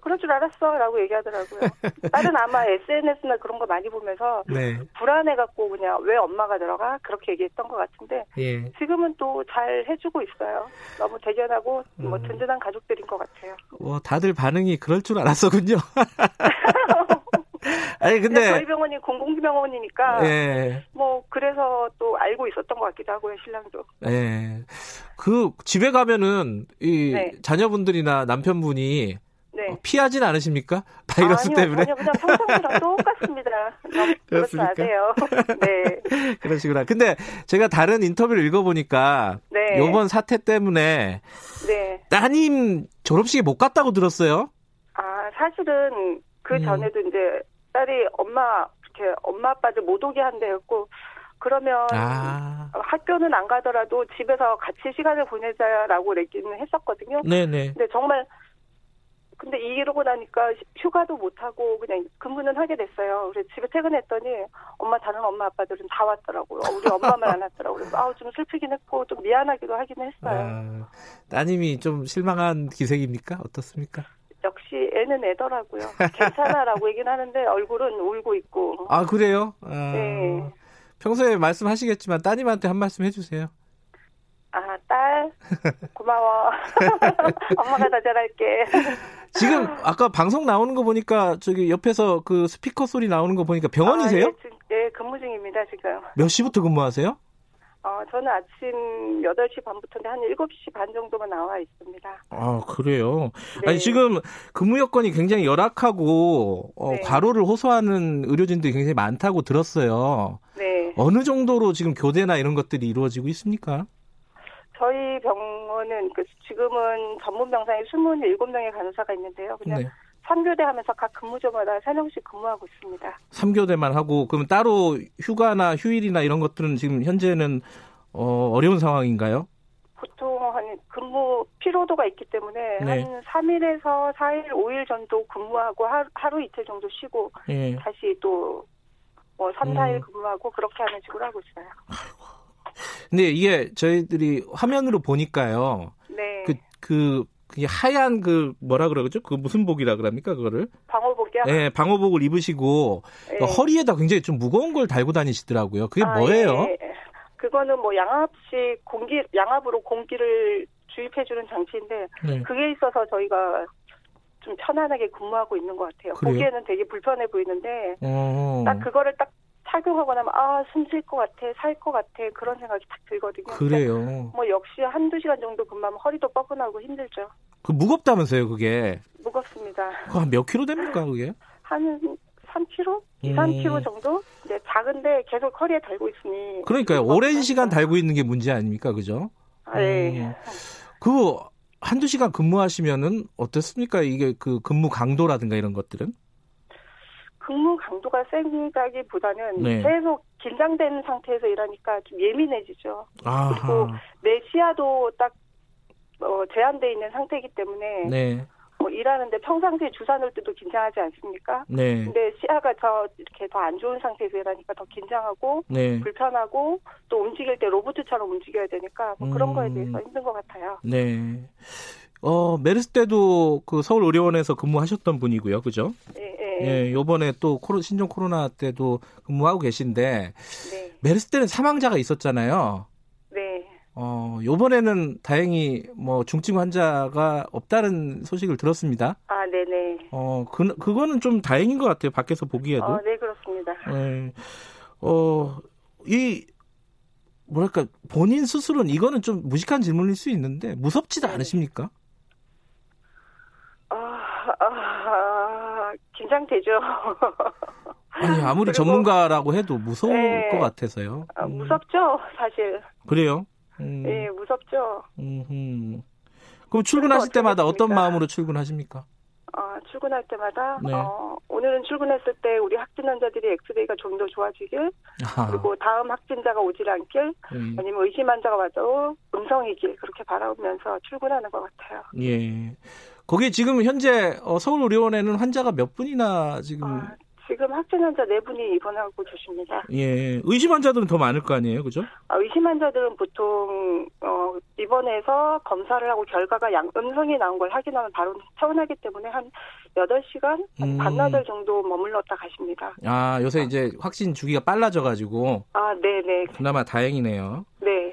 그럴 줄 알았어. 라고 얘기하더라고요. 딸은 아마 SNS나 그런 거 많이 보면서 네. 불안해갖고 그냥 왜 엄마가 들어가? 그렇게 얘기했던 것 같은데 예. 지금은 또 잘 해주고 있어요. 너무 대견하고 뭐 음. 든든한 가족들인 것 같아요. 와, 다들 반응이 그럴 줄 알았어군요. 아니 근데 저희 병원이 공공병원이니까 예. 뭐 그래서 또 알고 있었던 것 같기도 하고요 신랑도. 예. 그 집에 가면은 이 네. 자녀분들이나 남편분이 네. 어, 피하진 않으십니까? 바이러스 아니요, 때문에? 아니요, 그냥 평소랑 똑같습니다. 그렇습니까? 네. 그러시구나. 근데 제가 다른 인터뷰를 읽어보니까 네. 이번 사태 때문에 네. 따님 졸업식에 못 갔다고 들었어요. 아 사실은 그 음. 전에도 음. 이제 딸이 엄마 이렇게 엄마 아빠들 못 오게 한대였고 그러면 아. 학교는 안 가더라도 집에서 같이 시간을 보내자라고 얘기는 했었거든요. 네네. 근데 정말 근데 이러고 나니까 휴가도 못 하고 그냥 근무는 하게 됐어요. 그래서 집에 퇴근했더니 엄마 다른 엄마 아빠들은 다 왔더라고요. 우리 엄마만 안 왔더라고요. 아우 좀 슬프긴 했고 좀 미안하기도 하긴 했어요. 아, 따님이 좀 실망한 기색입니까? 어떻습니까? 역시 애는 애더라고요. 괜찮아라고 얘기는 하는데 얼굴은 울고 있고. 아 그래요? 아, 네. 평소에 말씀하시겠지만 따님한테 한 말씀 해주세요. 아, 딸, 고마워. 엄마가 더 잘할게. 지금 아까 방송 나오는 거 보니까 저기 옆에서 그 스피커 소리 나오는 거 보니까 병원이세요? 아, 예, 예, 근무 중입니다, 지금. 몇 시부터 근무하세요? 어, 저는 아침 8시 반부터인데 한 7시 반 정도만 나와 있습니다. 아, 그래요? 네. 아니, 지금 근무 여건이 굉장히 열악하고, 어, 네. 과로를 호소하는 의료진들이 굉장히 많다고 들었어요. 네. 어느 정도로 지금 교대나 이런 것들이 이루어지고 있습니까? 저희 병원은 그 지금은 전문 병상에 27명의 간호사가 있는데요. 그냥 네. 3교대 하면서 각 근무조마다 3명씩 근무하고 있습니다. 3교대만 하고 그럼 따로 휴가나 휴일이나 이런 것들은 지금 현재는 어, 어려운 상황인가요? 보통 한 근무 피로도가 있기 때문에 네. 한 3일에서 4일, 5일 정도 근무하고 하루, 하루 이틀 정도 쉬고 네. 다시 또뭐 3, 4일 음. 근무하고 그렇게 하는 식으로 하고 있어요. 아이고. 근데 이게 저희들이 화면으로 보니까요. 네. 그, 그 그게 하얀 그 뭐라 그러죠? 그 무슨 복이라 그럽니까 그거를? 방호복이요? 네, 방호복을 입으시고 네. 허리에다 굉장히 좀 무거운 걸 달고 다니시더라고요. 그게 아, 뭐예요? 예. 그거는 뭐 양압식 공기 양압으로 공기를 주입해 주는 장치인데 네. 그게 있어서 저희가 좀 편안하게 근무하고 있는 것 같아요. 그래요? 보기에는 되게 불편해 보이는데 어... 딱 그거를 딱 착용하고 나면 아 숨 쉴 것 같아 살 것 같아 그런 생각이 딱 들거든요. 그래요. 뭐 역시 한두 시간 정도 근무하면 허리도 뻐근하고 힘들죠. 그 무겁다면서요 그게? 무겁습니다. 한몇 킬로 됩니까 그게? 한 3kg? 2, 3kg 음. 정도? 네, 작은데 계속 허리에 달고 있으니. 그러니까요. 오랜 시간 달고 있는 게 문제 아닙니까? 그죠? 아, 네. 음. 그, 한두 시간 근무하시면은 어떻습니까? 이게 그 근무 강도라든가 이런 것들은? 근무 강도가 세다기보다는 네. 계속 긴장된 상태에서 일하니까 좀 예민해지죠. 아하. 그리고 내 시야도 딱 어, 제한돼 있는 상태이기 때문에 네. 뭐 일하는데 평상시에 주사 놓을 때도 긴장하지 않습니까? 네. 근데 시야가 더 이렇게 더 안 좋은 상태에서 일하니까 더 긴장하고 네. 불편하고 또 움직일 때 로봇처럼 움직여야 되니까 뭐 그런 음. 거에 대해서 힘든 것 같아요. 네. 어, 메르스 때도 그 서울 의료원에서 근무하셨던 분이고요. 그죠? 네, 네. 예, 요번에 또 코로, 신종 코로나 때도 근무하고 계신데 네. 메르스 때는 사망자가 있었잖아요. 네. 어, 요번에는 다행히 뭐 중증 환자가 없다는 소식을 들었습니다. 아, 네 네. 어, 그, 그거는 좀 다행인 것 같아요. 밖에서 보기에도. 어, 네, 그렇습니다. 네. 어, 이, 뭐랄까, 본인 스스로는 이거는 좀 무식한 질문일 수 있는데, 무섭지도 네. 않으십니까? 아, 아, 긴장되죠. 아니, 아무리 전문가라고 해도 무서울 네. 것 같아서요. 아, 무섭죠, 사실. 그래요? 음. 네, 무섭죠. 음흠. 그럼 출근하실 때마다 어떤 마음으로 출근하십니까? 어, 출근할 때마다 네. 어, 오늘은 출근했을 때 우리 확진 환자들이 엑스레이가 좀 더 좋아지길 아하. 그리고 다음 확진자가 오질 않길 음. 아니면 의심 환자가 와도 음성이길 그렇게 바라보면서 출근하는 것 같아요. 예. 거기 지금 현재 어, 서울의료원에는 환자가 몇 분이나 지금 아, 지금 확진 환자 네 분이 입원하고 계십니다. 예, 의심 환자들은 더 많을 거 아니에요, 그죠? 아, 의심 환자들은 보통 어, 입원해서 검사를 하고 결과가 양, 음성이 나온 걸 확인하면 바로 퇴원하기 때문에 한 8시간, 음. 반나절 정도 머물렀다 가십니다. 아, 요새 이제 확진 주기가 빨라져가지고. 아, 네네. 그나마 다행이네요. 네.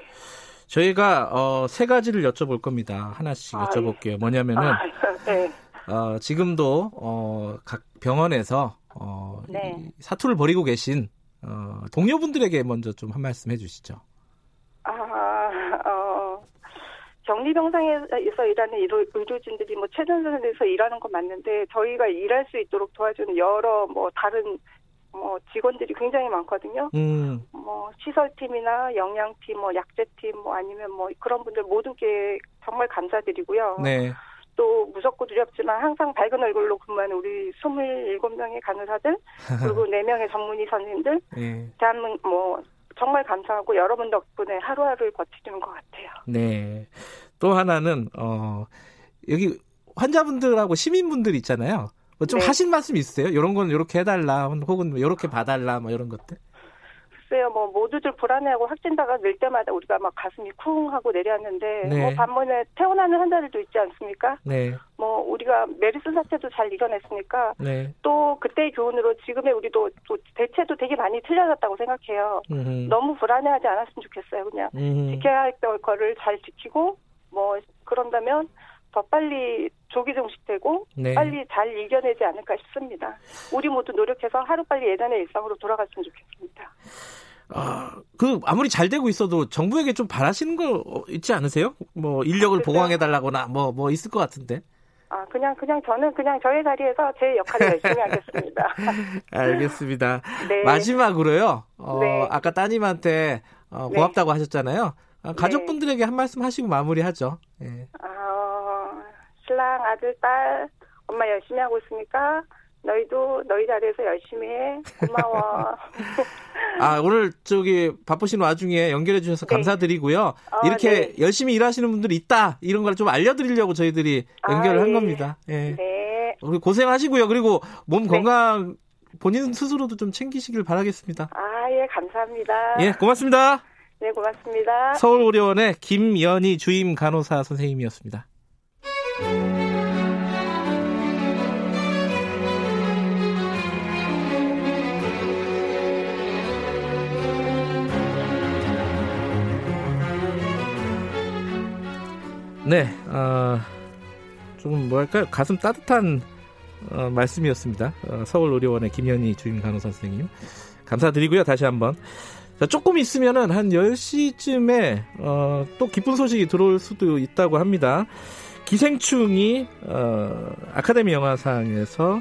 저희가 어, 세 가지를 여쭤볼 겁니다. 하나씩 아, 여쭤볼게요. 예. 뭐냐면은 아, 네. 어, 지금도 어, 각 병원에서 어, 네. 사투를 벌이고 계신 어, 동료분들에게 먼저 좀 한 말씀 해주시죠. 아, 어, 격리병상에서 일하는 의료진들이 뭐 최전선에서 일하는 건 맞는데 저희가 일할 수 있도록 도와주는 여러 뭐 다른 뭐 직원들이 굉장히 많거든요. 음. 뭐 시설팀이나 영양팀, 뭐 약제팀, 뭐 아니면 뭐 그런 분들 모두께 정말 감사드리고요. 네. 또 무섭고 두렵지만 항상 밝은 얼굴로 근무하는 우리 27명의 간호사들 그리고 4명의 전문의 선생님들 네. 대한민국 뭐 정말 감사하고 여러분 덕분에 하루하루를 버티는 것 같아요. 네. 또 하나는 어 여기 환자분들하고 시민분들 있잖아요. 뭐좀 네. 하신 말씀 있으세요? 이런 건 이렇게 해달라 혹은 이렇게 봐달라 뭐 이런 것들? 글쎄요, 뭐 모두들 불안해하고 확진자가 늘 때마다 우리가 막 가슴이 쿵 하고 내려왔는데 네. 뭐 반면에 퇴원하는 환자들도 있지 않습니까? 네. 뭐 우리가 메르스 사태도 잘 이겨냈으니까 네. 또 그때의 교훈으로 지금의 우리도 또 대체도 되게 많이 틀려졌다고 생각해요. 음흠. 너무 불안해하지 않았으면 좋겠어요. 그냥 음흠. 지켜야 할 거를 잘 지키고 뭐 그런다면 더 빨리 조기 종식되고 네. 빨리 잘 이겨내지 않을까 싶습니다. 우리 모두 노력해서 하루빨리 예전의 일상으로 돌아갔으면 좋겠습니다. 아, 그 아무리 잘 되고 있어도 정부에게 좀 바라시는 거 있지 않으세요? 뭐 인력을 아, 보강해 달라거나 뭐뭐 뭐 있을 것 같은데. 아, 그냥 그냥 저는 그냥 저의 자리에서 제 역할을 열심히 하겠습니다. 알겠습니다. 네. 마지막으로요. 어, 네. 아까 따님한테 어, 고맙다고 네. 하셨잖아요. 아, 가족분들에게 한 말씀 하시고 마무리하죠. 예. 아, 신랑 아들 딸 엄마 열심히 하고 있으니까 너희도 너희 자리에서 열심히 해. 고마워. 아, 오늘 저기 바쁘신 와중에 연결해 주셔서 네. 감사드리고요. 어, 이렇게 네. 열심히 일하시는 분들이 있다. 이런 걸 좀 알려드리려고 저희들이 연결을 아, 한 예. 겁니다. 예. 네. 우리 고생하시고요. 그리고 몸 네. 건강 본인 스스로도 좀 챙기시길 바라겠습니다. 아, 예, 감사합니다. 예, 고맙습니다. 네, 고맙습니다. 서울의료원의 김연희 주임 간호사 선생님이었습니다. 네, 어, 좀 뭐랄까요 가슴 따뜻한 어, 말씀이었습니다. 어, 서울의료원의 김현희 주임 간호사 선생님 감사드리고요. 다시 한번 자, 조금 있으면은 한 10시쯤에 어, 또 기쁜 소식이 들어올 수도 있다고 합니다. 기생충이 어, 아카데미 영화상에서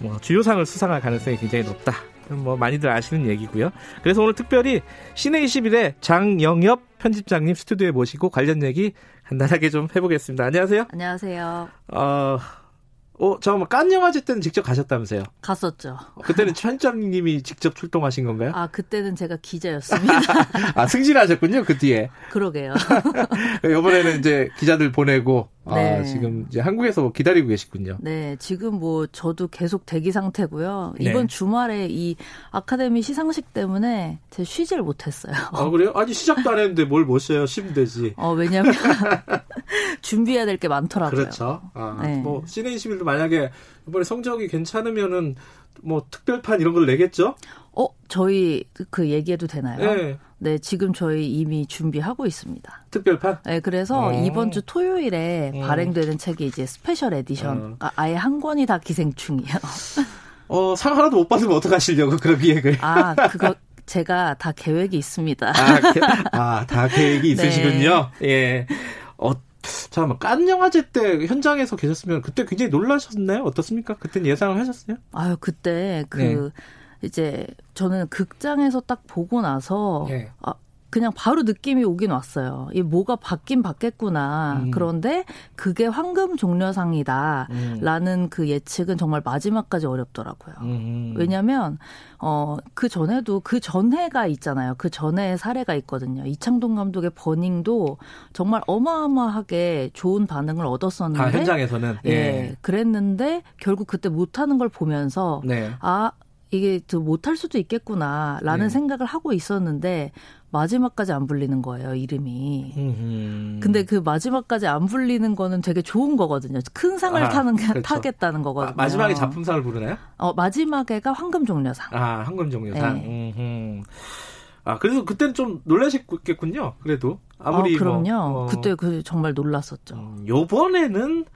뭐 주요상을 수상할 가능성이 굉장히 높다. 뭐 많이들 아시는 얘기고요. 그래서 오늘 특별히 시내 21의 장영엽 편집장님 스튜디오에 모시고 관련 얘기 간단하게 좀 해보겠습니다. 안녕하세요. 안녕하세요. 어, 어, 잠깐만, 깐 영화제 때는 직접 가셨다면서요? 갔었죠. 그때는 천장님이 직접 출동하신 건가요? 아, 그때는 제가 기자였습니다. 아, 승진하셨군요, 그 뒤에. 그러게요. 이번에는 이제 기자들 보내고, 아, 네. 아, 지금 이제 한국에서 기다리고 계시군요. 네, 지금 뭐 저도 계속 대기 상태고요. 네. 이번 주말에 이 아카데미 시상식 때문에 제 쉬질 못했어요. 아, 그래요? 아니, 시작도 안 했는데 뭘 못 쉬어요? 쉬면 되지. 어, 왜냐면 준비해야 될 게 많더라고요. 그렇죠. 아, 네. 뭐, 씨네 21도 만약에 이번에 성적이 괜찮으면은 뭐 특별판 이런 걸 내겠죠? 어, 저희 그 얘기해도 되나요? 네. 네, 지금 저희 이미 준비하고 있습니다. 특별판? 네, 그래서 어. 이번 주 토요일에 어. 발행되는 책이 이제 special edition. 어. 아예 한 권이 다 기생충이에요. 어, 상 하나도 못 받으면 어떡하시려고, 그런 기획을. 아, 그거, 제가 다 계획이 있습니다. 아, 게, 아, 다 계획이 있으시군요. 네. 예. 어, 잠깐만, 깐 영화제 때 현장에서 계셨으면 그때 굉장히 놀라셨나요? 어떻습니까? 그때는 예상을 하셨어요? 아유, 그때 그, 네. 이제 저는 극장에서 딱 보고 나서 네. 아, 그냥 바로 느낌이 오긴 왔어요. 이 뭐가 바뀐 바뀌었구나. 음. 그런데 그게 황금 종려상이다라는 음. 그 예측은 정말 마지막까지 어렵더라고요. 음. 왜냐하면 어그 전에도 그 전해가 있잖아요. 그 전에 사례가 있거든요. 이창동 감독의 버닝도 정말 어마어마하게 좋은 반응을 얻었었는데 아, 현장에서는 예, 예. 그랬는데 결국 그때 못하는 걸 보면서 네. 아 이게 더 못할 수도 있겠구나라는 네. 생각을 하고 있었는데 마지막까지 안 불리는 거예요 이름이. 음흠. 근데 그 마지막까지 안 불리는 거는 되게 좋은 거거든요. 큰 상을 아, 타는 그렇죠. 타겠다는 거거든요. 마, 지막에 작품상을 부르나요? 어 마지막에가 황금종려상. 아 황금종려상. 네. 아 그래서 그때는 좀 놀라셨겠군요. 그래도 아무리 어, 그럼요. 뭐, 어, 그때 그 정말 놀랐었죠. 음, 요번에는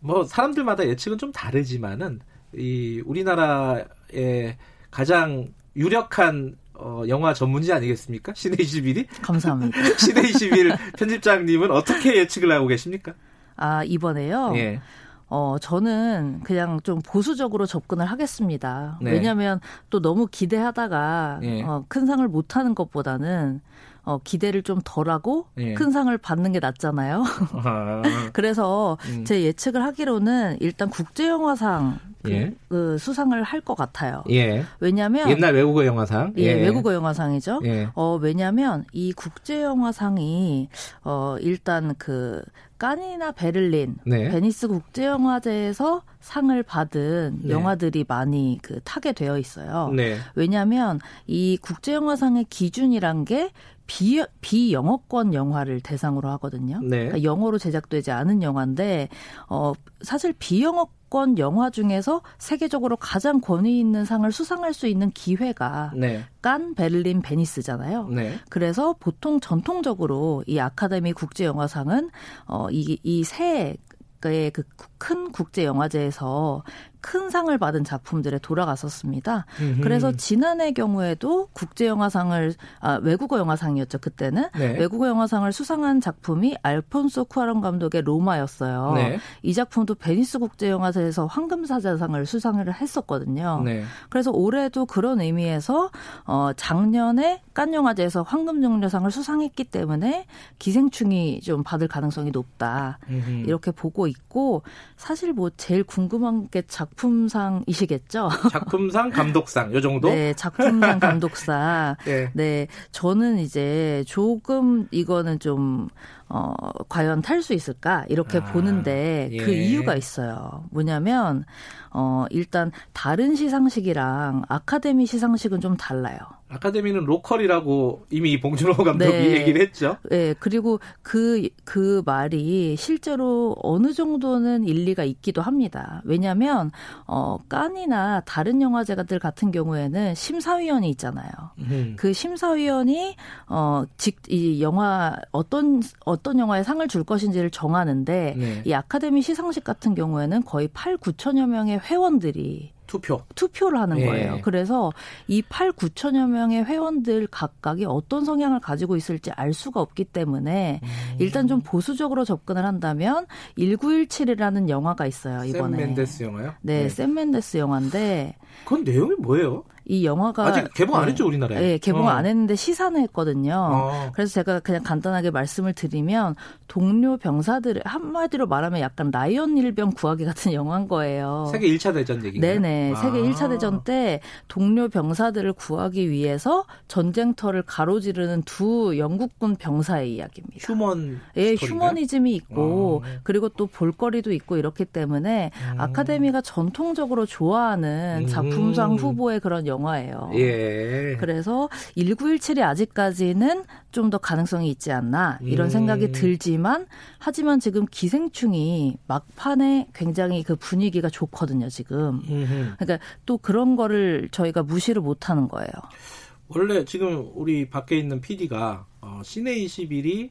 뭐 사람들마다 예측은 좀 다르지만은 이 우리나라의 가장 유력한 어, 영화 전문지 아니겠습니까? 신의 21이? 감사합니다. 신의 21 편집장님은 어떻게 예측을 하고 계십니까? 아, 이번에요? 예. 어, 저는 그냥 좀 보수적으로 접근을 하겠습니다. 네. 왜냐하면 또 너무 기대하다가 예. 어, 큰 상을 못 하는 것보다는 어, 기대를 좀 덜하고 예. 큰 상을 받는 게 낫잖아요. 아. 그래서 음. 제 예측을 하기로는 일단 국제영화상 그, 예. 그 수상을 할 것 같아요. 예. 왜냐하면 옛날 외국어 영화상. 예, 예. 외국어 영화상이죠. 예. 어 왜냐하면 이 국제 영화상이 어 일단 그 깐이나 베를린, 네. 베니스 국제영화제에서 상을 받은 네. 영화들이 많이 그 타게 되어 있어요. 네. 왜냐하면 이 국제영화상의 기준이란 게 비, 비영어권 영화를 대상으로 하거든요. 네. 그러니까 영어로 제작되지 않은 영화인데, 어, 사실 비영어권 영화 중에서 세계적으로 가장 권위 있는 상을 수상할 수 있는 기회가 네. 깐, 베를린, 베니스잖아요. 네. 그래서 보통 전통적으로 이 아카데미 국제영화상은 어, 이, 이세 의그 큰 국제 영화제에서 큰 상을 받은 작품들에 돌아갔었습니다. 음흠. 그래서 지난해 경우에도 국제 영화상을 아, 외국어 영화상이었죠 그때는 네. 외국어 영화상을 수상한 작품이 알폰소 쿠아론 감독의 로마였어요. 네. 이 작품도 베니스 국제 영화제에서 황금사자상을 수상을 했었거든요. 네. 그래서 올해도 그런 의미에서 어, 작년에 깐 영화제에서 황금종려상을 수상했기 때문에 기생충이 좀 받을 가능성이 높다 음흠. 이렇게 보고 있고 사실 뭐 제일 궁금한 게 작. 작품상이시겠죠? 작품상, 감독상 요 정도? 네, 작품상, 감독상. 네. 네, 저는 이제 조금 이거는 좀 어, 과연 탈 수 있을까? 이렇게 아, 보는데 예. 그 이유가 있어요. 뭐냐면, 어, 일단 다른 시상식이랑 아카데미 시상식은 좀 달라요. 아카데미는 로컬이라고 이미 봉준호 감독이 네. 얘기를 했죠. 네. 그리고 그, 그 말이 실제로 어느 정도는 일리가 있기도 합니다. 왜냐면, 하 어, 깐이나 다른 영화제들 같은 경우에는 심사위원이 있잖아요. 음. 그 심사위원이, 어, 직, 이 영화 어떤, 어떤 영화에 상을 줄 것인지를 정하는데, 네. 이 아카데미 시상식 같은 경우에는 거의 8, 9천여 명의 회원들이 투표. 투표를 하는 예. 거예요. 그래서 이 8, 9천여 명의 회원들 각각이 어떤 성향을 가지고 있을지 알 수가 없기 때문에 음. 일단 좀 보수적으로 접근을 한다면 1917이라는 영화가 있어요, 이번에. 샘 맨데스 영화요? 네, 네. 샘 맨데스 영화인데 그건 내용이 뭐예요? 이 영화가 아직 개봉 안 네. 했죠 우리나라에. 네, 개봉 어. 안 했는데 시사는 했거든요. 어. 그래서 제가 그냥 간단하게 말씀을 드리면 동료 병사들 한마디로 말하면 약간 라이언 일병 구하기 같은 영화인 거예요. 세계 1차 대전 얘기인요 네네. 아. 세계 1차 대전 때 동료 병사들을 구하기 위해서 전쟁터를 가로지르는 두 영국군 병사의 이야기입니다. 휴먼 예, 휴머니즘이 있고 아. 그리고 또 볼거리도 있고 이렇게 때문에 음. 아카데미가 전통적으로 좋아하는 작품 작품상 음. 후보의 그런 영화예요. 예. 그래서 1917이 아직까지는 좀 더 가능성이 있지 않나 이런 음. 생각이 들지만 하지만 지금 기생충이 막판에 굉장히 그 분위기가 좋거든요, 지금. 음흠. 그러니까 또 그런 거를 저희가 무시를 못 하는 거예요. 원래 지금 우리 밖에 있는 PD가 어, 시내 21이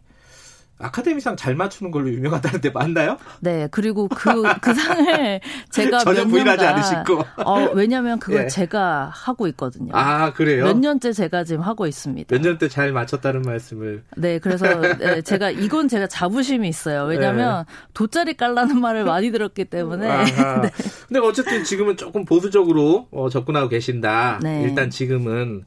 아카데미상 잘 맞추는 걸로 유명하다는데 맞나요? 네, 그리고 그, 그 상을 제가 전혀 부인하지 않으시고. 어, 왜냐면 그걸 예. 제가 하고 있거든요. 아, 그래요? 몇 년째 제가 지금 하고 있습니다. 몇 년째 잘 맞췄다는 말씀을. 네, 그래서 네, 제가, 이건 제가 자부심이 있어요. 왜냐면 네. 돗자리 깔라는 말을 많이 들었기 때문에. 네. 근데 어쨌든 지금은 조금 보수적으로 어, 접근하고 계신다. 네. 일단 지금은.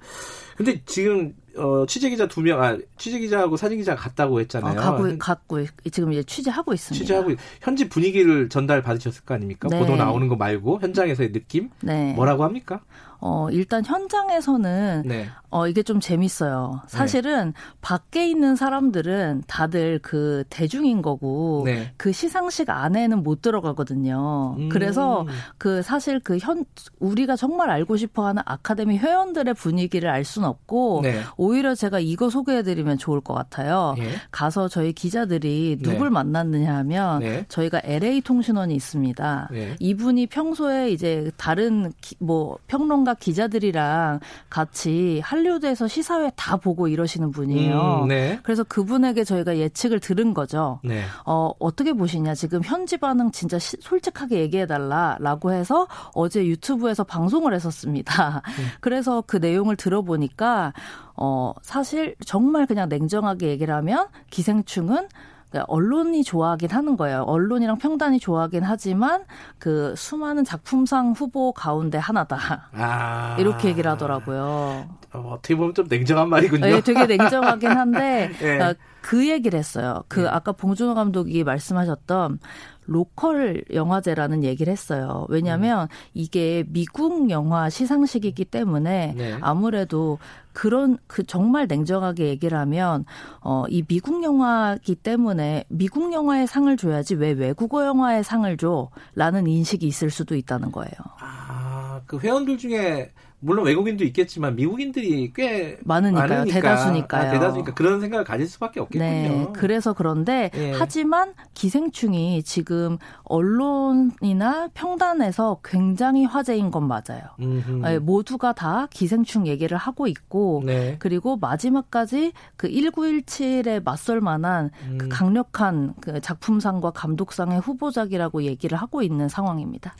근데 지금 어, 취재 기자 두 명, 아, 취재 기자하고 사진 기자 갔다고 했잖아요. 어, 가고, 갔고, 지금 이제 취재하고 있습니다. 취재하고, 현지 분위기를 전달 받으셨을 거 아닙니까? 네. 보도 나오는 거 말고, 현장에서의 느낌? 네. 뭐라고 합니까? 어, 일단 현장에서는 네. 어, 이게 좀 재밌어요. 사실은 네. 밖에 있는 사람들은 다들 그 대중인 거고 네. 그 시상식 안에는 못 들어가거든요. 음. 그래서 그 사실 그 현 우리가 정말 알고 싶어 하는 아카데미 회원들의 분위기를 알 수는 없고 네. 오히려 제가 이거 소개해 드리면 좋을 것 같아요. 예. 가서 저희 기자들이 네. 누굴 만났느냐 하면 네. 저희가 LA 통신원이 있습니다. 네. 이분이 평소에 이제 다른 기, 뭐 평론가 평론가 기자들이랑 같이 할리우드에서 시사회 다 보고 이러시는 분이에요. 음, 네. 그래서 그분에게 저희가 예측을 들은 거죠. 네. 어, 어떻게 보시냐. 지금 현지 반응 진짜 시, 솔직하게 얘기해달라라고 해서 어제 유튜브에서 방송을 했었습니다. 음. 그래서 그 내용을 들어보니까 어, 사실 정말 그냥 냉정하게 얘기를 하면 기생충은 그러니까 언론이 좋아하긴 하는 거예요. 언론이랑 평단이 좋아하긴 하지만 그 수많은 작품상 후보 가운데 하나다. 아. 이렇게 얘기를 하더라고요. 어, 떻게 보면 좀 냉정한 말이군요. 네, 되게 냉정하긴 한데 네. 어, 그 얘기를 했어요. 그 네. 아까 봉준호 감독이 말씀하셨던 로컬 영화제라는 얘기를 했어요. 왜냐하면 음. 이게 미국 영화 시상식이기 때문에 네. 아무래도 그런 그 정말 냉정하게 얘기를 하면 어 이 미국 영화기 때문에 미국 영화에 상을 줘야지 왜 외국어 영화에 상을 줘라는 인식이 있을 수도 있다는 거예요. 아, 그 회원들 중에 물론 외국인도 있겠지만 미국인들이 꽤 많으니까요. 많으니까. 대다수니까요. 아, 대다수니까 그런 생각을 가질 수밖에 없겠군요. 네, 그래서 그런데 예. 하지만 기생충이 지금 언론이나 평단에서 굉장히 화제인 건 맞아요. 네, 모두가 다 기생충 얘기를 하고 있고 네. 그리고 마지막까지 그 1917에 맞설 만한 그 음. 그 강력한 그 작품상과 감독상의 후보작이라고 얘기를 하고 있는 상황입니다.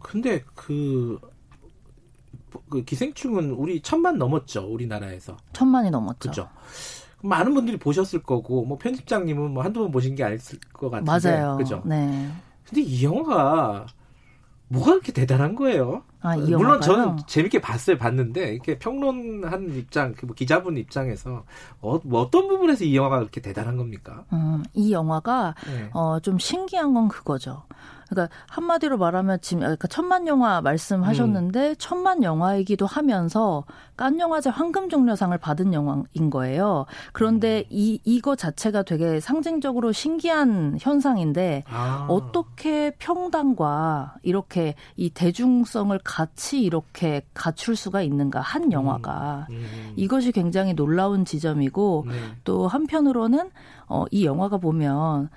근데 그 그 기생충은 우리 천만 넘었죠 우리나라에서 천만이 넘었죠. 그렇죠. 많은 분들이 보셨을 거고 뭐 편집장님은 뭐 한두 번 보신 게 아닐 것 같은데 맞아요. 그죠? 네. 근데 이 영화가 뭐가 그렇게 대단한 거예요? 아, 이 물론 저는 재밌게 봤어요, 봤는데 이렇게 평론한 입장, 그뭐 기자분 입장에서 어, 뭐 어떤 부분에서 이 영화가 그렇게 대단한 겁니까? 음, 이 영화가 네. 어, 좀 신기한 건 그거죠. 그러니까 한마디로 말하면 지금 그러니까 천만 영화 말씀하셨는데 음. 천만 영화이기도 하면서 깐 영화제 황금 종려상을 받은 영화인 거예요. 그런데 음. 이 이거 자체가 되게 상징적으로 신기한 현상인데 아. 어떻게 평당과 이렇게 이 대중성을 같이 이렇게 갖출 수가 있는가 한 영화가 음. 음. 이것이 굉장히 놀라운 지점이고 네. 또 한편으로는 어, 이 영화가 보면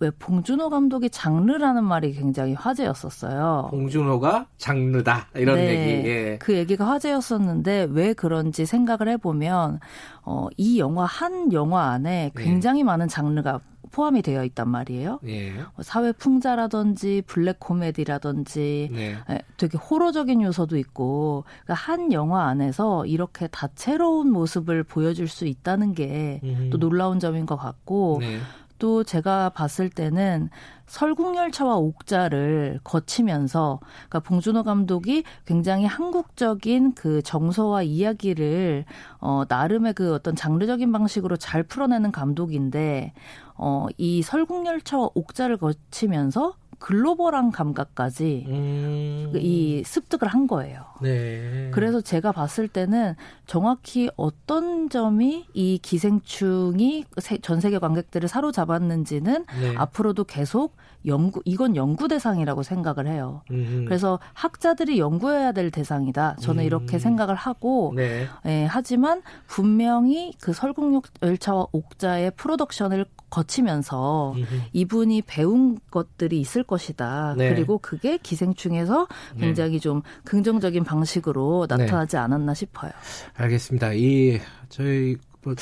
왜 봉준호 감독이 장르라는 말이 굉장히 화제였었어요. 봉준호가 장르다 이런 네, 얘기. 예. 그 얘기가 화제였었는데 왜 그런지 생각을 해보면 어, 이 영화 한 영화 안에 네. 굉장히 네. 많은 장르가 포함이 되어 있단 말이에요. 예. 뭐 사회 풍자라든지 블랙 코미디라든지 네. 예, 되게 호러적인 요소도 있고 그러니까 한 영화 안에서 이렇게 다채로운 모습을 보여줄 수 있다는 게또 놀라운 점인 것 같고 네. 또 제가 봤을 때는 설국열차와 옥자를 거치면서 그러니까 봉준호 감독이 굉장히 한국적인 그 정서와 이야기를 어 나름의 그 어떤 장르적인 방식으로 잘 풀어내는 감독인데 어, 이 설국열차와 옥자를 거치면서 글로벌한 감각까지 음. 이 습득을 한 거예요. 네. 그래서 제가 봤을 때는 정확히 어떤 점이 이 기생충이 전 세계 관객들을 사로잡았는지는 네. 앞으로도 계속 연구 이건 연구 대상이라고 생각을 해요. 음. 그래서 학자들이 연구해야 될 대상이다. 저는 음. 이렇게 생각을 하고 네. 예, 하지만 분명히 그 설국역 열차와 옥자의 프로덕션을 거치면서 음흠. 이분이 배운 것들이 있을 것이다. 네. 그리고 그게 기생충에서 네. 굉장히 네. 좀 긍정적인 방식으로 나타나지 네. 않았나 싶어요. 알겠습니다. 이 저희 뭐,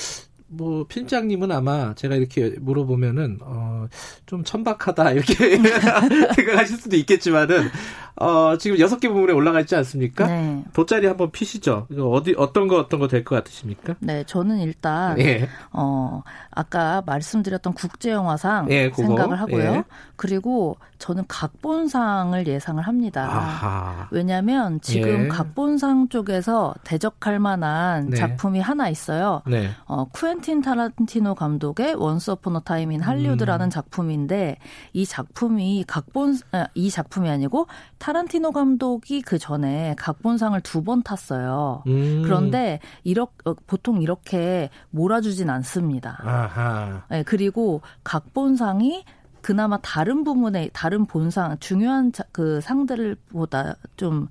뭐 필장님은 아마 제가 이렇게 물어보면은 어, 좀 천박하다 이렇게 생각하실 수도 있겠지만은 어, 지금 여섯 개 부분에 올라가 있지 않습니까? 네. 돗자리 한번 피시죠. 이거 어디 어떤 거 어떤 거 될 것 같으십니까? 네, 저는 일단 예. 어, 아까 말씀드렸던 국제영화상 예, 생각을 하고요. 예. 그리고 저는 각본상을 예상을 합니다. 아하. 왜냐하면 지금 예. 각본상 쪽에서 대적할 만한 네. 작품이 하나 있어요. 네. 어, 쿠엔틴 타란티노 감독의 Once Upon a Time in Hollywood라는 음. 작품인데 이 작품이 각본 아, 이 작품이 아니고 타란티노 감독이 그 전에 각본상을 두 번 탔어요. 음. 그런데 이렇 어, 보통 이렇게 몰아주진 않습니다. 아하. 네, 그리고 각본상이 그나마 다른 부분에 다른 본상 중요한 그 상들보다 좀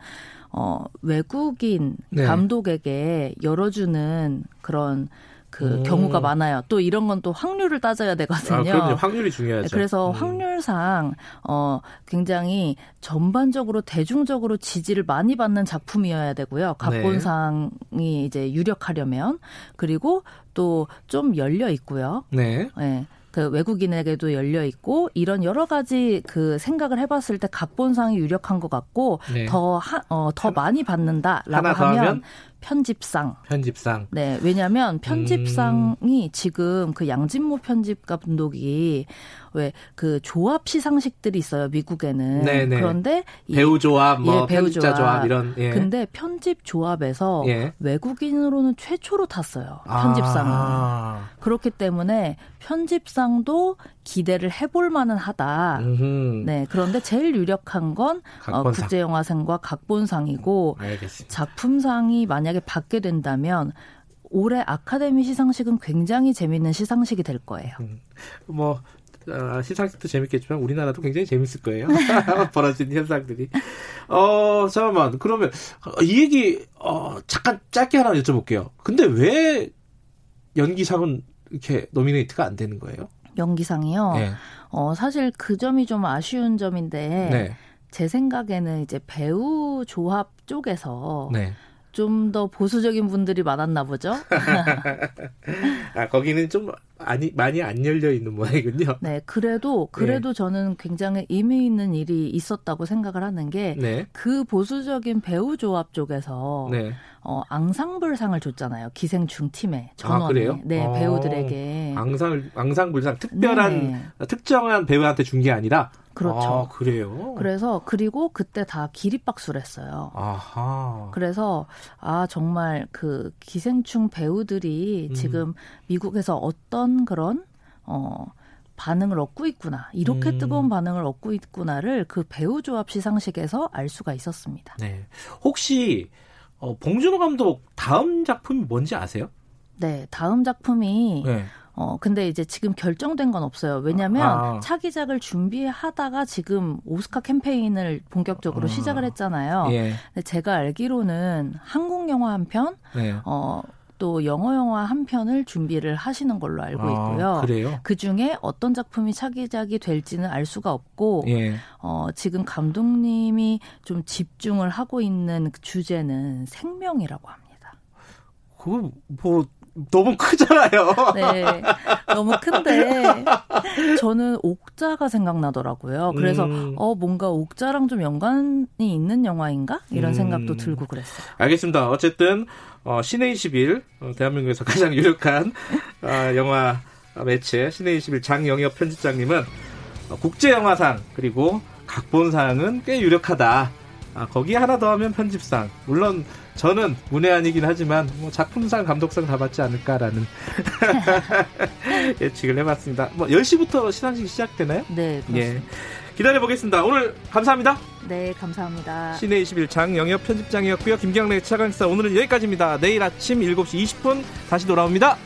어, 외국인 네. 감독에게 열어주는 그런 그 오. 경우가 많아요. 또 이런 건 또 확률을 따져야 되거든요. 아, 그럼요. 확률이 중요하죠. 그래서 음. 확률상 어 굉장히 전반적으로 대중적으로 지지를 많이 받는 작품이어야 되고요. 각본상이 네. 이제 유력하려면 그리고 또 좀 열려 있고요. 네. 네. 그 외국인에게도 열려 있고 이런 여러 가지 그 생각을 해봤을 때 각본상이 유력한 것 같고 네. 더 하, 어, 더 많이 받는다라고 하면, 하면 편집상. 편집상. 네, 왜냐하면 편집상이 음. 지금 그 양진모 편집 감독이 왜 그 조합 시상식들이 있어요 미국에는. 네네. 그런데 배우 조합, 뭐 예, 배우 편집자 조합, 이런. 예. 근데 편집 조합에서 예. 외국인으로는 최초로 탔어요 편집상은. 아. 그렇기 때문에 편집상도 기대를 해볼 만은 하다. 음흠. 네, 그런데 제일 유력한 건 어, 국제영화상과 각본상이고 알겠습니다. 작품상이 만약에 받게 된다면 올해 아카데미 시상식은 굉장히 재밌는 시상식이 될 거예요. 음, 뭐 아, 시상식도 재밌겠지만 우리나라도 굉장히 재밌을 거예요. 벌어진 현상들이. 어, 잠깐만. 그러면 이 얘기 어, 잠깐 짧게 하나 여쭤볼게요. 근데 왜 연기상은 이렇게 노미네이트가 안 되는 거예요? 연기상이요. 네. 어, 사실 그 점이 좀 아쉬운 점인데 네. 제 생각에는 이제 배우 조합 쪽에서 네. 좀더 보수적인 분들이 많았나 보죠. 아 거기는 좀 아니 많이 안 열려 있는 모양이군요. 네, 그래도 그래도 네. 저는 굉장히 의미 있는 일이 있었다고 생각을 하는 게그 네. 그 보수적인 배우 조합 쪽에서 네. 어, 앙상블상을 줬잖아요. 기생충 팀에 전원에. 아, 그래요? 네, 어, 배우들에게. 앙상 앙상블상 특별한 네. 특정한 배우한테 준 게 아니라 그렇죠. 아, 그래요? 그래서 그리고 그때 다 기립박수를 했어요. 아하. 그래서 아 정말 그 기생충 배우들이 음. 지금 미국에서 어떤 그런 어 반응을 얻고 있구나. 이렇게 음. 뜨거운 반응을 얻고 있구나를 그 배우 조합 시상식에서 알 수가 있었습니다. 네. 혹시 어, 봉준호 감독 다음 작품이 뭔지 아세요? 네, 다음 작품이 네. 어, 근데 이제 지금 결정된 건 없어요. 왜냐면 아. 차기작을 준비하다가 지금 오스카 캠페인을 본격적으로 아. 시작을 했잖아요. 예. 근데 제가 알기로는 한국 영화 한 편, 네. 어, 또 영어 영화 한 편을 준비를 하시는 걸로 알고 아, 있고요. 아, 그래요? 그 중에 어떤 작품이 차기작이 될지는 알 수가 없고, 예. 어, 지금 감독님이 좀 집중을 하고 있는 그 주제는 생명이라고 합니다. 그거 뭐 너무 크잖아요. 네. 너무 큰데 저는 옥자가 생각나더라고요. 그래서 음. 어 뭔가 옥자랑 좀 연관이 있는 영화인가 이런 음. 생각도 들고 그랬어요. 알겠습니다. 어쨌든 어, 신의 21 어, 대한민국에서 가장 유력한 어, 영화 매체 신의 21 장영엽 편집장님은 어, 국제영화상 그리고 각본상은 꽤 유력하다. 아, 거기에 하나 더 하면 편집상. 물론 저는 문외한이긴 하지만 뭐 작품상 감독상 다 받지 않을까라는 예측을 해봤습니다. 뭐 10시부터 시상식이 시작되나요? 네. 그렇습니다. 예. 기다려보겠습니다. 오늘 감사합니다. 네, 감사합니다. 시내 21창 영역 편집장이었고요. 김경래 차강사 오늘은 여기까지입니다. 내일 아침 7시 20분 다시 돌아옵니다.